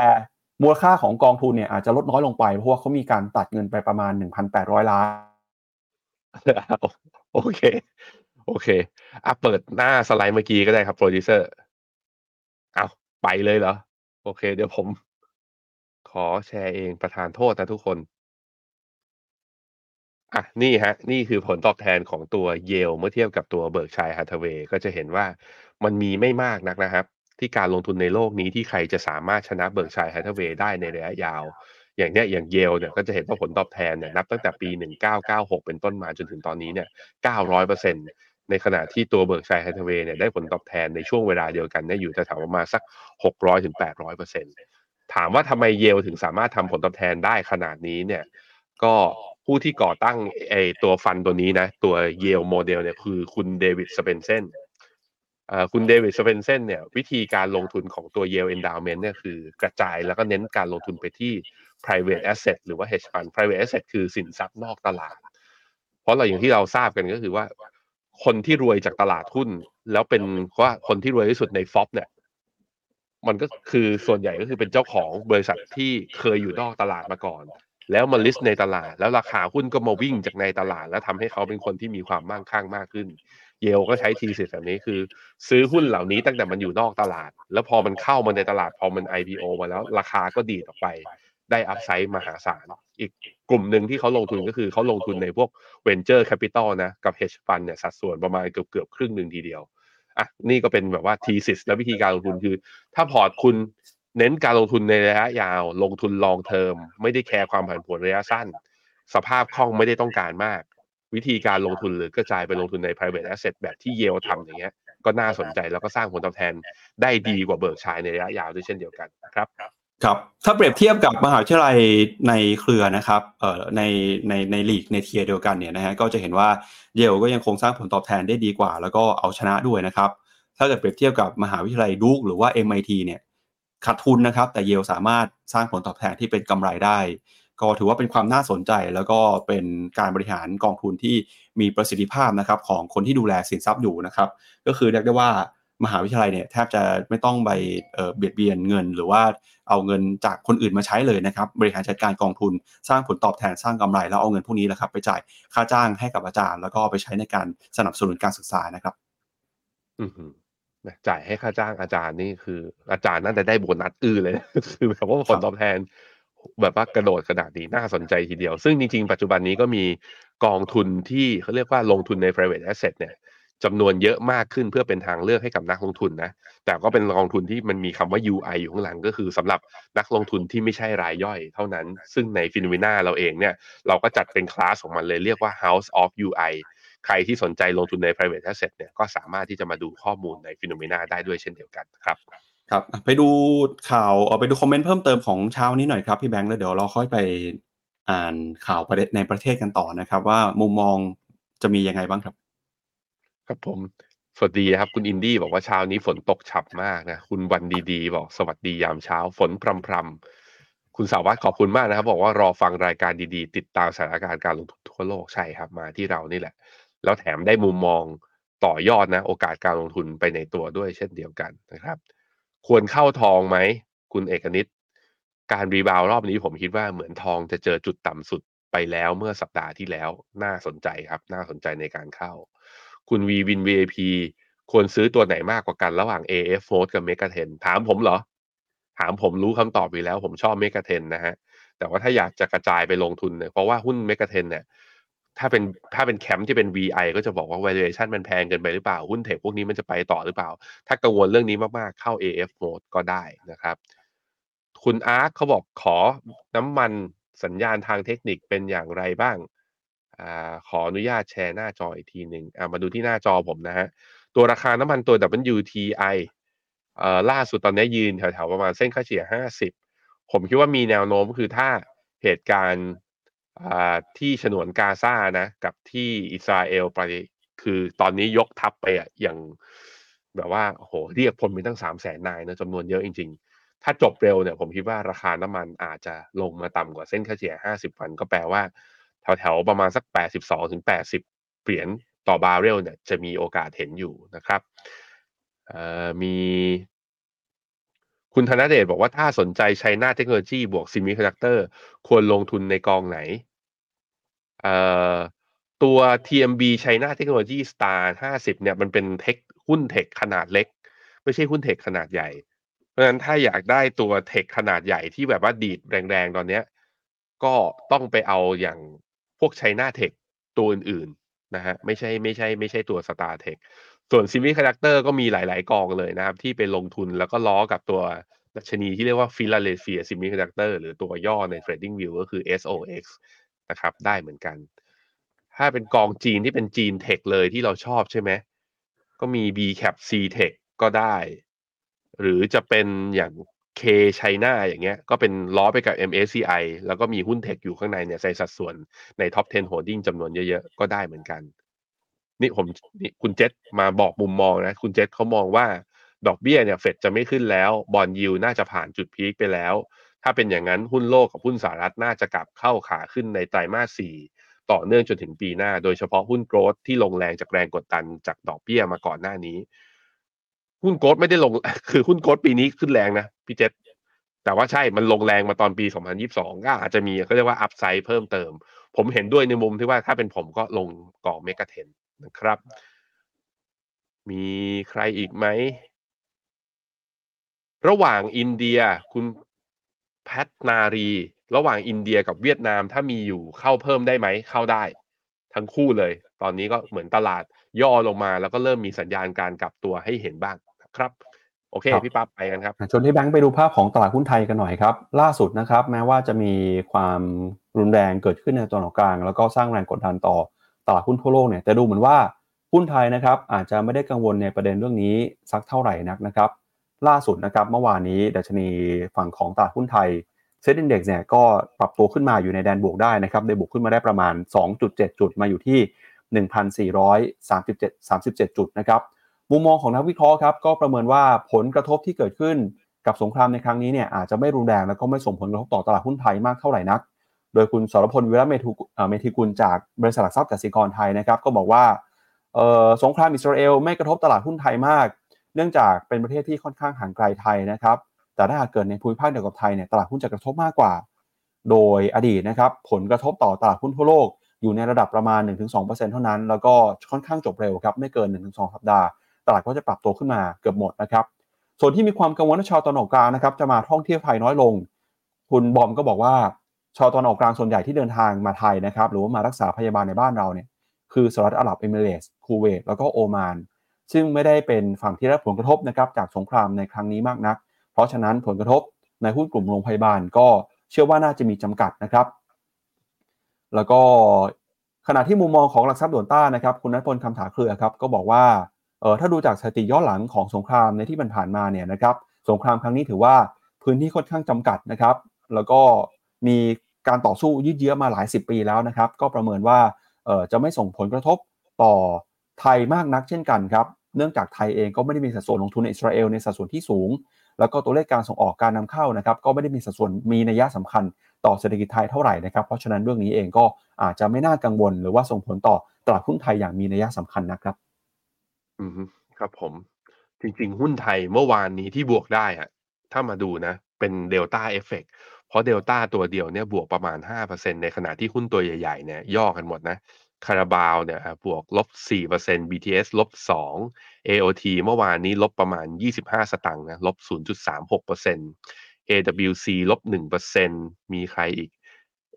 มูลค่าของกองทุนเนี่ยอาจจะลดน้อยลงไป เพราะว่าเขามีการตัดเงินไปประมาณ 1,800 ล้าน โอเค โอเคอะเปิดหน้าสไลด์เมื่อกี้ก็ได้ครับโปรดิวเซอร์ เอาไปเลยเหรอ โอเค เดี๋ยวผม ขอแชร์เองประธานโทษนะทุกคน อะนี่ฮะ นี่คือผลตอบแทนของตัวเยลเมื่อเทียบกับตัว Berkshire Hathaway ก็จะเห็นว่ามันมีไม่มากนักนะครับ ที่การลงทุนในโลกนี้ที่ใครจะสามารถชนะ Berkshire Hathaway ได้ในระยะยาว อย่างเนี้ยอย่างเยลเนี่ยก็จะเห็นว่าผลตอบแทนเนี่ยนับตั้งแต่ปี 1996 เป็นต้นมาจนถึงตอนนี้เนี่ย 900%ในขณะที่ตัว Berkshire Hathaway เนี่ยได้ผลตอบแทนในช่วงเวลาเดียวกันเนี่ยอยู่แถวๆประมาณสัก 600-800%ถามว่าทำไมเยลถึงสามารถทำผลตอบแทนได้ขนาดนี้เนี่ย ก็ ผู้ที่ก่อตั้งไอตัว fund ตัวนี้นะ ตัว Yale Model เนี่ยคือคุณเดวิดสเวนเซนคุณเดวิดสเวนเซนเนี่ยวิธีการลงทุนของตัว Yale Endowment เนี่ยคือกระจายแล้วก็เน้นการลงทุนไปที่ private asset หรือว่า hedge fund private asset คือสินทรัพย์นอกตลาด เพราะเราอย่างที่เราทราบกันก็คือว่า คนที่รวยจากตลาดหุ้น แล้วเป็นว่าคนที่รวยที่สุดในฟอปเนี่ยมันก็คือส่วนใหญ่ก็คือเป็นเจ้าของบริษัทที่เคยอยู่นอกตลาดมาก่อน แล้วมาลิสต์ในตลาด แล้วราคาหุ้นก็มาวิ่งจากในตลาด แล้วทำให้เขาเป็นคนที่มีความมั่งคั่งมากขึ้น เยลก็ใช้ทีสิทธิ์แบบนี้คือ ซื้อหุ้นเหล่านี้ตั้งแต่มันอยู่นอกตลาด แล้วพอมันเข้ามาในตลาดพอมัน IPO มาแล้วราคาก็ดีดออกไปได้อัพไซด์มหาศาล อีกกลุ่มหนึ่งที่เขาลงทุนก็คือเขาลงทุนในพวก Venture Capital นะ กับ Hedge Fund เนี่ยสัดส่วนประมาณเกือบเกือบครึ่งหนึ่งทีเดียวอะนี่ก็เป็นแบบว่าทีสิสและวิธีการลงทุนคือ ถ้าพอร์ตคุณ เน้นการลงทุนในระยะยาว ลงทุน long term ไม่ได้แคร์ความผันผวนระยะสั้น สภาพคล่องไม่ได้ต้องการมาก วิธีการลงทุนหรือกระจายไปลงทุนใน private asset แบบที่เยลทำอย่างเงี้ย ก็น่าสนใจแล้วก็สร้างผลตอบแทนได้ดีกว่า Berkshire ในระยะยาวด้วยเช่นเดียวกันนะครับครับถ้าเปรียบเทียบกับมหาวิทยาลัยในเครือนะครับเอ่อในในในลีกใน tier เดียวกันเนี่ยนะฮะก็จะเห็นว่าเยลก็ยังคงสร้างผลตอบแทนได้ดีกว่า แล้วก็เอาชนะด้วยนะครับ ถ้าเกิดเปรียบเทียบกับมหาวิทยาลัยดูกหรือว่า MIT เนี่ย ขาดทุนนะครับ แต่เยลสามารถสร้างผลตอบแทนที่เป็นกำไรได้ ก็ถือว่าเป็นความน่าสนใจแล้วก็เป็นการบริหารกองทุนที่มีประสิทธิภาพนะครับของคนที่ดูแลสินทรัพย์อยู่นะครับ ก็คือเรียกได้ว่ามหาวิทยาลัยเนี่ยแทบจะไม่ต้องไปเบียดเบียนเงิน หรือว่าเอาเงินจากคนอื่นมาใช้เลยนะครับ บริหารจัดการกองทุนสร้างผลตอบแทนสร้างกำไร แล้วเอาเงินพวกนี้แหละครับไปจ่ายค่าจ้างให้กับอาจารย์ แล้วก็ไปใช้ในการสนับสนุนการศึกษานะครับ อื นะจ่ายให้ค่าจ้างอาจารย์นี่คือ อาจารย์น่าจะได้โบนัสอื้อเลย คือแบบว่าผลตอบแทน แบบว่ากระโดดขนาดนี้น่าสนใจทีเดียว ซึ่งจริงๆ ปัจจุบันนี้ก็มีกองทุนที่เขาเรียกว่าลงทุนใน private asset เนี่ยจำนวนเยอะมากขึ้นเพื่อเป็นทางเลือกให้กับนักลงทุนนะ แต่ก็เป็นกองทุนที่มันมีคำว่า UI อยู่ข้างหลังก็คือสำหรับนักลงทุนที่ไม่ใช่รายย่อยเท่านั้น ซึ่งในฟินวินาเราเองเนี่ย เราก็จัดเป็นคลาสของมันเลยเรียกว่า House of UI ใครที่สนใจลงทุนใน private asset เนี่ยก็สามารถที่จะมาดูข้อมูลใน FINNOMENA ได้ด้วยเช่นเดียวกันครับครับไปดูข่าวเออไปดูคอมเมนต์เพิ่มเติมของเช้านี้หน่อยครับพี่แบงค์แล้วเดี๋ยวเราค่อยไปอ่านข่าวประเด็นในประเทศกันต่อนะครับ ว่ามุมมองจะมียังไงบ้างครับ ครับผมสวัสดีครับ คุณอินดี้บอกว่าเช้านี้ฝนตกฉ่ำมากนะ คุณวันดีๆ บอกสวัสดียามเช้าฝนพรำพรำๆคุณสาวัตรขอบคุณมากนะครับ บอกว่ารอฟังรายการดีๆ ติดตามสถานการณ์การลงทุนทั่วโลกใช่ครับมาที่เรานี่แหละ แล้วแถมได้มุมมองต่อยอดนะ โอกาสการลงทุนไปในตัวด้วยเช่นเดียวกันนะครับ ควรเข้าทองไหม คุณเอกนิตการรีบาวรอบนี้ผมคิดว่าเหมือนทองจะเจอจุดต่ำสุดไปแล้วเมื่อสัปดาห์ที่แล้วน่าสนใจครับ น่าสนใจในการเข้า คุณวีวิน VIP ควรซื้อตัวไหนมากกว่ากันระหว่าง AF f o r กับ m e g a t e n ถามผมเหรอ ถามผมรู้คำตอบอยู่แล้ว ผมชอบ m e g a t e n นะฮะ แต่ว่าถ้าอยากจะกระจายไปลงทุนเนี่ยเพราะว่าหุ้น m e g a t e n เนี่ย ถ้าเป็นถ้าเป็นแคมป์ที่เป็น VI ก็จะบอกว่า valuation มันแพงเกินไปหรือเปล่า หุ้นเทคพวกนี้มันจะไปต่อหรือเปล่า ถ้ากังวลเรื่องนี้มากๆ เข้า AF mode ก็ได้นะครับ คุณอาร์คเขาบอกขอน้ำมันสัญญาณทางเทคนิคเป็นอย่างไรบ้างอ่าขออนุญาตแชร์หน้าจออีกทีหนึ่งอ่ามาดูที่หน้าจอผมนะฮะ ตัวราคาน้ำมันตัว WTI เอ่อล่าสุดตอนนี้ยืนแถวๆประมาณเส้นค่าเฉลี่ย 50 ผมคิดว่ามีแนวโน้มคือถ้าเหตุการณ์ ที่ฉนวนกาซานะ กับที่อิสราเอลไปคือตอนนี้ยกทัพไปอะอย่างแบบว่าโหเรียกพลไปตั้งสามแสนนายนะจำนวนเยอะจริง ๆ ถ้าจบเร็วเนี่ยผมคิดว่าราคาน้ำมันอาจจะลงมาต่ำกว่าเส้นค่าเฉลี่ย50 วัน ก็แปลว่า แถวๆประมาณสัก 82ถึง80 เหรียญต่อบาร์เรลเนี่ยจะมีโอกาสเห็นอยู่นะครับมี คุณธนเดชบอกว่าถ้าสนใจ China เทคโนโลยีบวก semiconductor ควรลงทุนในกองไหนเอ่อตัว TMB China Technology Star 50 เนี่ยมันเป็น tech หุ้น tech ขนาดเล็ก ไม่ใช่หุ้น tech ขนาดใหญ่ เพราะฉะนั้นถ้าอยากได้ตัว tech ขนาดใหญ่ที่แบบว่าดีดแรงๆ ตอนเนี้ย ก็ต้องไปเอาอย่างพวก China Tech ตัวอื่นๆนะฮะไม่ใช่ไม่ใช่ไม่ใช่ตัว Star Tech ส่วน Semiconductor ก็มีหลาย ๆ กองเลยนะครับ ที่ไปลงทุนแล้วก็ล้อกับตัวดัชนีที่เรียกว่า Philadelphia Semiconductor หรือตัวย่อใน TradingView ก็คือ SOX นะครับ ได้เหมือนกัน ถ้าเป็นกองจีนที่เป็นจีนเทคเลยที่เราชอบใช่ไหม ก็มี B cap C tech ก็ได้ หรือจะเป็นอย่าง K China อย่างเงี้ย ก็เป็นล้อไปกับ MSCI แล้วก็มีหุ้นเทคอยู่ข้างในเนี่ยใส่สัดส่วนใน Top 10 Holding จำนวนเยอะ ๆ ก็ได้เหมือนกัน นี่ผมนี่คุณเจษมาบอกมุมมองนะ คุณเจษเขามองว่าดอกเบี้ยเนี่ยเฟดจะไม่ขึ้นแล้วบอลยิวน่าจะผ่านจุดพีคไปแล้ว ถ้าเป็นอย่างนั้นหุ้นโลกกับหุ้นสหรัฐน่าจะกลับเข้าขาขึ้นในไตรมาสสี่ต่อเนื่องจนถึงปีหน้า โดยเฉพาะหุ้นโกลดที่ลงแรงจากแรงกดดันจากดอกเบี้ยมาก่อนหน้านี้ หุ้นโกลดไม่ได้ลงคือหุ้นโกลดปีนี้ขึ้นแรงนะพี่เจษแต่ว่าใช่มันลงแรงมาตอนปี 2022 ก็อาจจะมีเขาเรียกว่าอัพไซด์เพิ่มเติม ผมเห็นด้วยในมุมที่ว่าถ้าเป็นผมก็ลงกองเมกะเทน นะครับ มีใครอีกไหม ระหว่างอินเดียคุณแพทนารี ระหว่างอินเดียกับเวียดนามถ้ามีอยู่เข้าเพิ่มได้ไหม เข้าได้ ทั้งคู่เลย ตอนนี้ก็เหมือนตลาดย่อลงมาแล้วก็เริ่มมีสัญญาณการกลับตัวให้เห็นบ้างครับโอเคครับพี่ปั๊บไปกันครับชวนที่แบงค์ไปดูภาพของตลาดหุ้นไทยกันหน่อยครับ ล่าสุดนะครับ แม้ว่าจะมีความรุนแรงเกิดขึ้นในตะวันออกกลาง แล้วก็สร้างแรงกดดันต่อ ตลาดหุ้นทั่วโลกเนี่ยแต่ดูเหมือนว่าหุ้นไทยนะครับอาจจะไม่ได้กังวลในประเด็นเรื่องนี้สักเท่าไหร่นักนะครับ ล่าสุดนะครับเมื่อวานนี้ดัชนีฝั่งของตลาดหุ้นไทยเซ็ตอินดี x เนี่ยก็ปรับตัวขึ้นมาอยู่ในแดนบวกได้นะครับได้บวกขึ้นมาได้ประมาณ 2.7 จุดมาอยู่ที่ 1,437 37 จุดนะครับมุมมองของนักวิเคราะห์ครับก็ประเมินว่าผลกระทบที่เกิดขึ้นกับสงครามในครั้งนี้เนี่ยอาจจะไม่รุนแรงแล้วก็ไม่ส่งผลกระทบต่อตลาดหุ้นไทยมากเท่าไหร่นัก โดยคุณสรพลวิระเมธุเมธิกุลจากบริษัทหลักทรัพย์กสิกรไทยนะครับ ก็บอกว่าสงครามอิสราเอลไม่กระทบตลาดหุ้นไทยมาก เนื่องจากเป็นประเทศที่ค่อนข้างห่างไกลไทยนะครับ แต่ถ้าหากเกิดในภูมิภาคเดียวกับไทยเนี่ยตลาดหุ้นจะกระทบมากกว่า โดยอดีตนะครับผลกระทบต่อตลาดหุ้นทั่วโลกอยู่ในระดับประมาณ 1-2%เท่านั้น แล้วก็ค่อนข้างจบเร็วครับไม่เกิน 1-2 สัปดาห์ ตลาดก็จะปรับตัวขึ้นมาเกือบหมดนะครับส่วนที่มีความกังวลว่าชาวตะวันออกกลางนะครับจะมาท่องเที่ยวไทยน้อยลง คุณบอมก็บอกว่า ชาวตะวันออกกลางส่วนใหญ่ที่เดินทางมาไทยนะครับหรือว่ามารักษาพยาบาลในบ้านเราเนี่ยคือสหรัฐอาหรับเอมิเรตส์คูเวตแล้วก็โอมาน ซึ่งไม่ได้เป็นฝั่งที่รับผลกระทบนะครับจากสงครามในครั้งนี้มากนัก เพราะฉะนั้นผลกระทบในหุ้นกลุ่มโรงพยาบาลก็เชื่อว่าน่าจะมีจำกัดนะครับ แล้วก็ขณะที่มุมมองของหลักทรัพย์ด่วนต้านะครับคุณนัทพลคำถาเครือครับก็บอกว่าเออถ้าดูจากสถิติย้อนหลังของสงครามในที่มันผ่านมาเนี่ยนะครับสงครามครั้งนี้ถือว่าพื้นที่ค่อนข้างจำกัดนะครับ แล้วก็ มีการต่อสู้ยืดเยื้อมาหลายสิบปีแล้วนะครับ ก็ประเมินว่าจะไม่ส่งผลกระทบต่อไทยมากนักเช่นกันครับ เนื่องจากไทยเองก็ไม่ได้มีสัดส่วนลงทุนในอิสราเอลในสัดส่วนที่สูง แล้วก็ตัวเลขการส่งออกการนำเข้านะครับ ก็ไม่ได้มีสัดส่วนมีนัยสำคัญต่อเศรษฐกิจไทยเท่าไหร่นะครับ เพราะฉะนั้นเรื่องนี้เองก็อาจจะไม่น่ากังวล หรือว่าส่งผลต่อตลาดหุ้นไทยอย่างมีนัยสำคัญนะครับ อืมครับผม จริงๆ หุ้นไทยเมื่อวานนี้ที่บวกได้อะถ้ามาดูนะ เป็น Delta effect เพ ราะเดลต้าตัวเดียวเนี่ยบวกประมาณ 5%ในขณะที่หุ้นตัวใหญ่ๆเนี่ยย่อกันหมดนะคาราบาวเนี่ยบวกลบ 4% BTS ลบ 2 AOT เมื่อวานนี้ลบประมาณ 25 สตางค์นะลบ 0.36% AWC ลบ 1%มีใครอีก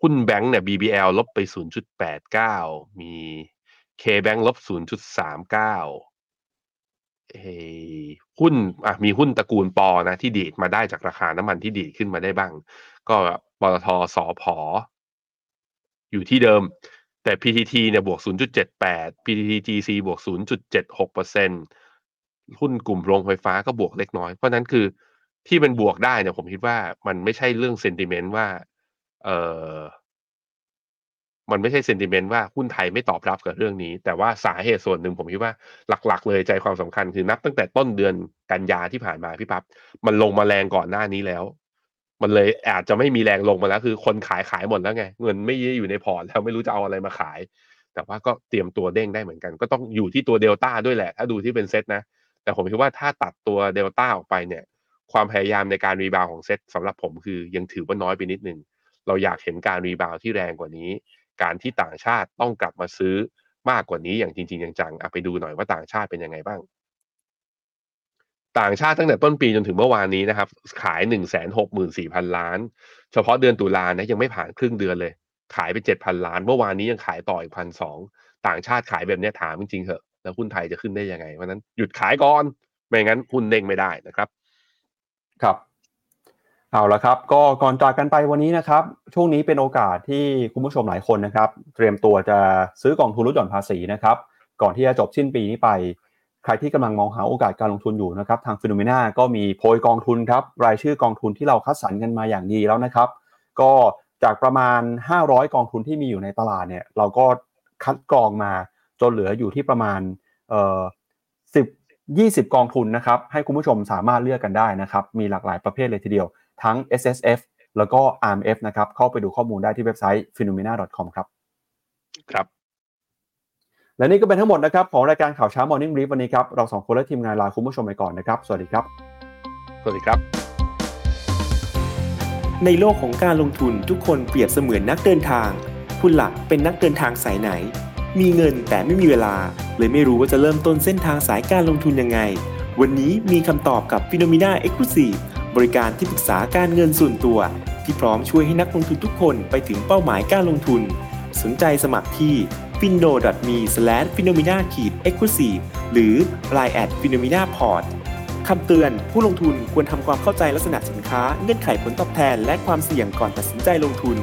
หุ้นแบงก์เนี่ย BBL ลบไป 0.89 มี KBank ลบ 0.39 หุ้นอะมีหุ้นตระกูลปอนะที่ดีดมาได้จากราคาน้ำมันที่ดีดขึ้นมาได้บ้าง ก็ปตทสอพออยู่ที่เดิม แต่ PTT เนี่ยบวก 0.78 PTTGC บวก 0.76%หุ้นกลุ่มโรงไฟฟ้าก็บวกเล็กน้อย เพราะนั้นคือที่มันบวกได้เนี่ยผมคิดว่ามันไม่ใช่เรื่องเซนติเมนต์ว่า เออ มันไม่ใช่เซนติเมนต์ว่าหุ้นไทยไม่ตอบรับกับเรื่องนี้ แต่ว่าสาเหตุส่วนหนึ่งผมคิดว่าหลักๆ เลยใจความสำคัญคือนับตั้งแต่ต้นเดือนกันยาที่ผ่านมาพี่ปับ๊บมันลงมาแรงก่อนหน้านี้แล้ว มันเลยอาจจะไม่มีแรงลงมาแล้วคือคนขายขายหมดแล้วไง เงินไม่ได้อยู่ในพอร์ตแล้วไม่รู้จะเอาอะไรมาขาย แต่ว่าก็เตรียมตัวเด้งได้เหมือนกัน ก็ต้องอยู่ที่ตัวเดลต้าด้วยแหละ ถ้าดูที่เป็นเซตนะ แต่ผมคิดว่าถ้าตัดตัวเดลต้าออกไปเนี่ย ความพยายามในการ rebound ของเซตสำหรับผมคือยังถือว่าน้อยไปนิดนึงเราอยากเห็นการ rebound ที่แรงกว่านี้ การที่ต่างชาติต้องกลับมาซื้อมากกว่านี้อย่างจริง ๆ จังๆอะไปดูหน่อยว่าต่างชาติเป็นยังไงบ้าง ต่างชาติตั้งแต่ต้นปีจนถึงเมื่อวานนี้นะครับ ขายหนึ่งแสนหพันล้าน เฉพาะเดือนตุลานะยังไม่ผ่านครึ่งเดือนเลย ขายไปเจ็ดพันล้าน เมื่อวานนี้ยังขายต่ออีกพันสองต่างชาติขายแบบนี้ถามจริงๆเหอะแล้วหุ้นไทยจะขึ้นได้ยังไงเพราะฉะนั้นหยุดขายก่อนไม่งั้นหุ้นเด้งไม่ได้นะครับ ครับ เอาละครับ ก็ก่อนจากกันไปวันนี้นะครับ ช่วงนี้เป็นโอกาสที่คุณผู้ชมหลายคนนะครับ เตรียมตัวจะซื้อกองทุนลดหย่อนภาษีนะครับ ก่อนที่จะจบสิ้นปีนี้ไป ใครที่กำลังมองหาโอกาสการลงทุนอยู่นะครับ ทางฟิโนเมนาก็มีโพยกองทุนครับ รายชื่อกองทุนที่เราคัดสรรกันมาอย่างดีแล้วนะครับ ก็จากประมาณ 500 กองทุนที่มีอยู่ในตลาดเนี่ย เราก็คัดกรองมาจนเหลืออยู่ที่ประมาณเอ่อ10 20กองทุนนะครับ ให้คุณผู้ชมสามารถเลือกกันได้นะครับ มีหลากหลายประเภทเลยทีเดียว ทั้ง S S F แล้วก็ R M F นะครับเข้าไปดูข้อมูลได้ที่เว็บไซต์ phenomena.com ครับครับ และนี่ก็เป็นทั้งหมดนะครับของรายการข่าวเช้า Morning Brief วันนี้ครับเราสองคนและทีมงานลาคุณผู้ชมไปก่อนนะครับสวัสดีครับ สวัสดีครับ ในโลกของการลงทุนทุกคนเปรียบเสมือนนักเดินทาง คุณหลักเป็นนักเดินทางสายไหน มีเงินแต่ไม่มีเวลา เลยไม่รู้ว่าจะเริ่มต้นเส้นทางสายการลงทุนยังไง วันนี้มีคำตอบกับ p h e n o m e n a e x c l u s i v e บริการที่ปรึกษาการเงินส่วนตัว ที่พร้อมช่วยให้นักลงทุนทุกคนไปถึงเป้าหมายการลงทุน สนใจสมัครที่ f i n o m e f i n o m e n a e x c l u s i v e หรือ line at finomina.port คำเตือน ผู้ลงทุนควรทำความเข้าใจลักษณะสินค้า เงื่อนไขผลตอบแทน และความเสี่ยงก่อนตัดสินใจลงทุน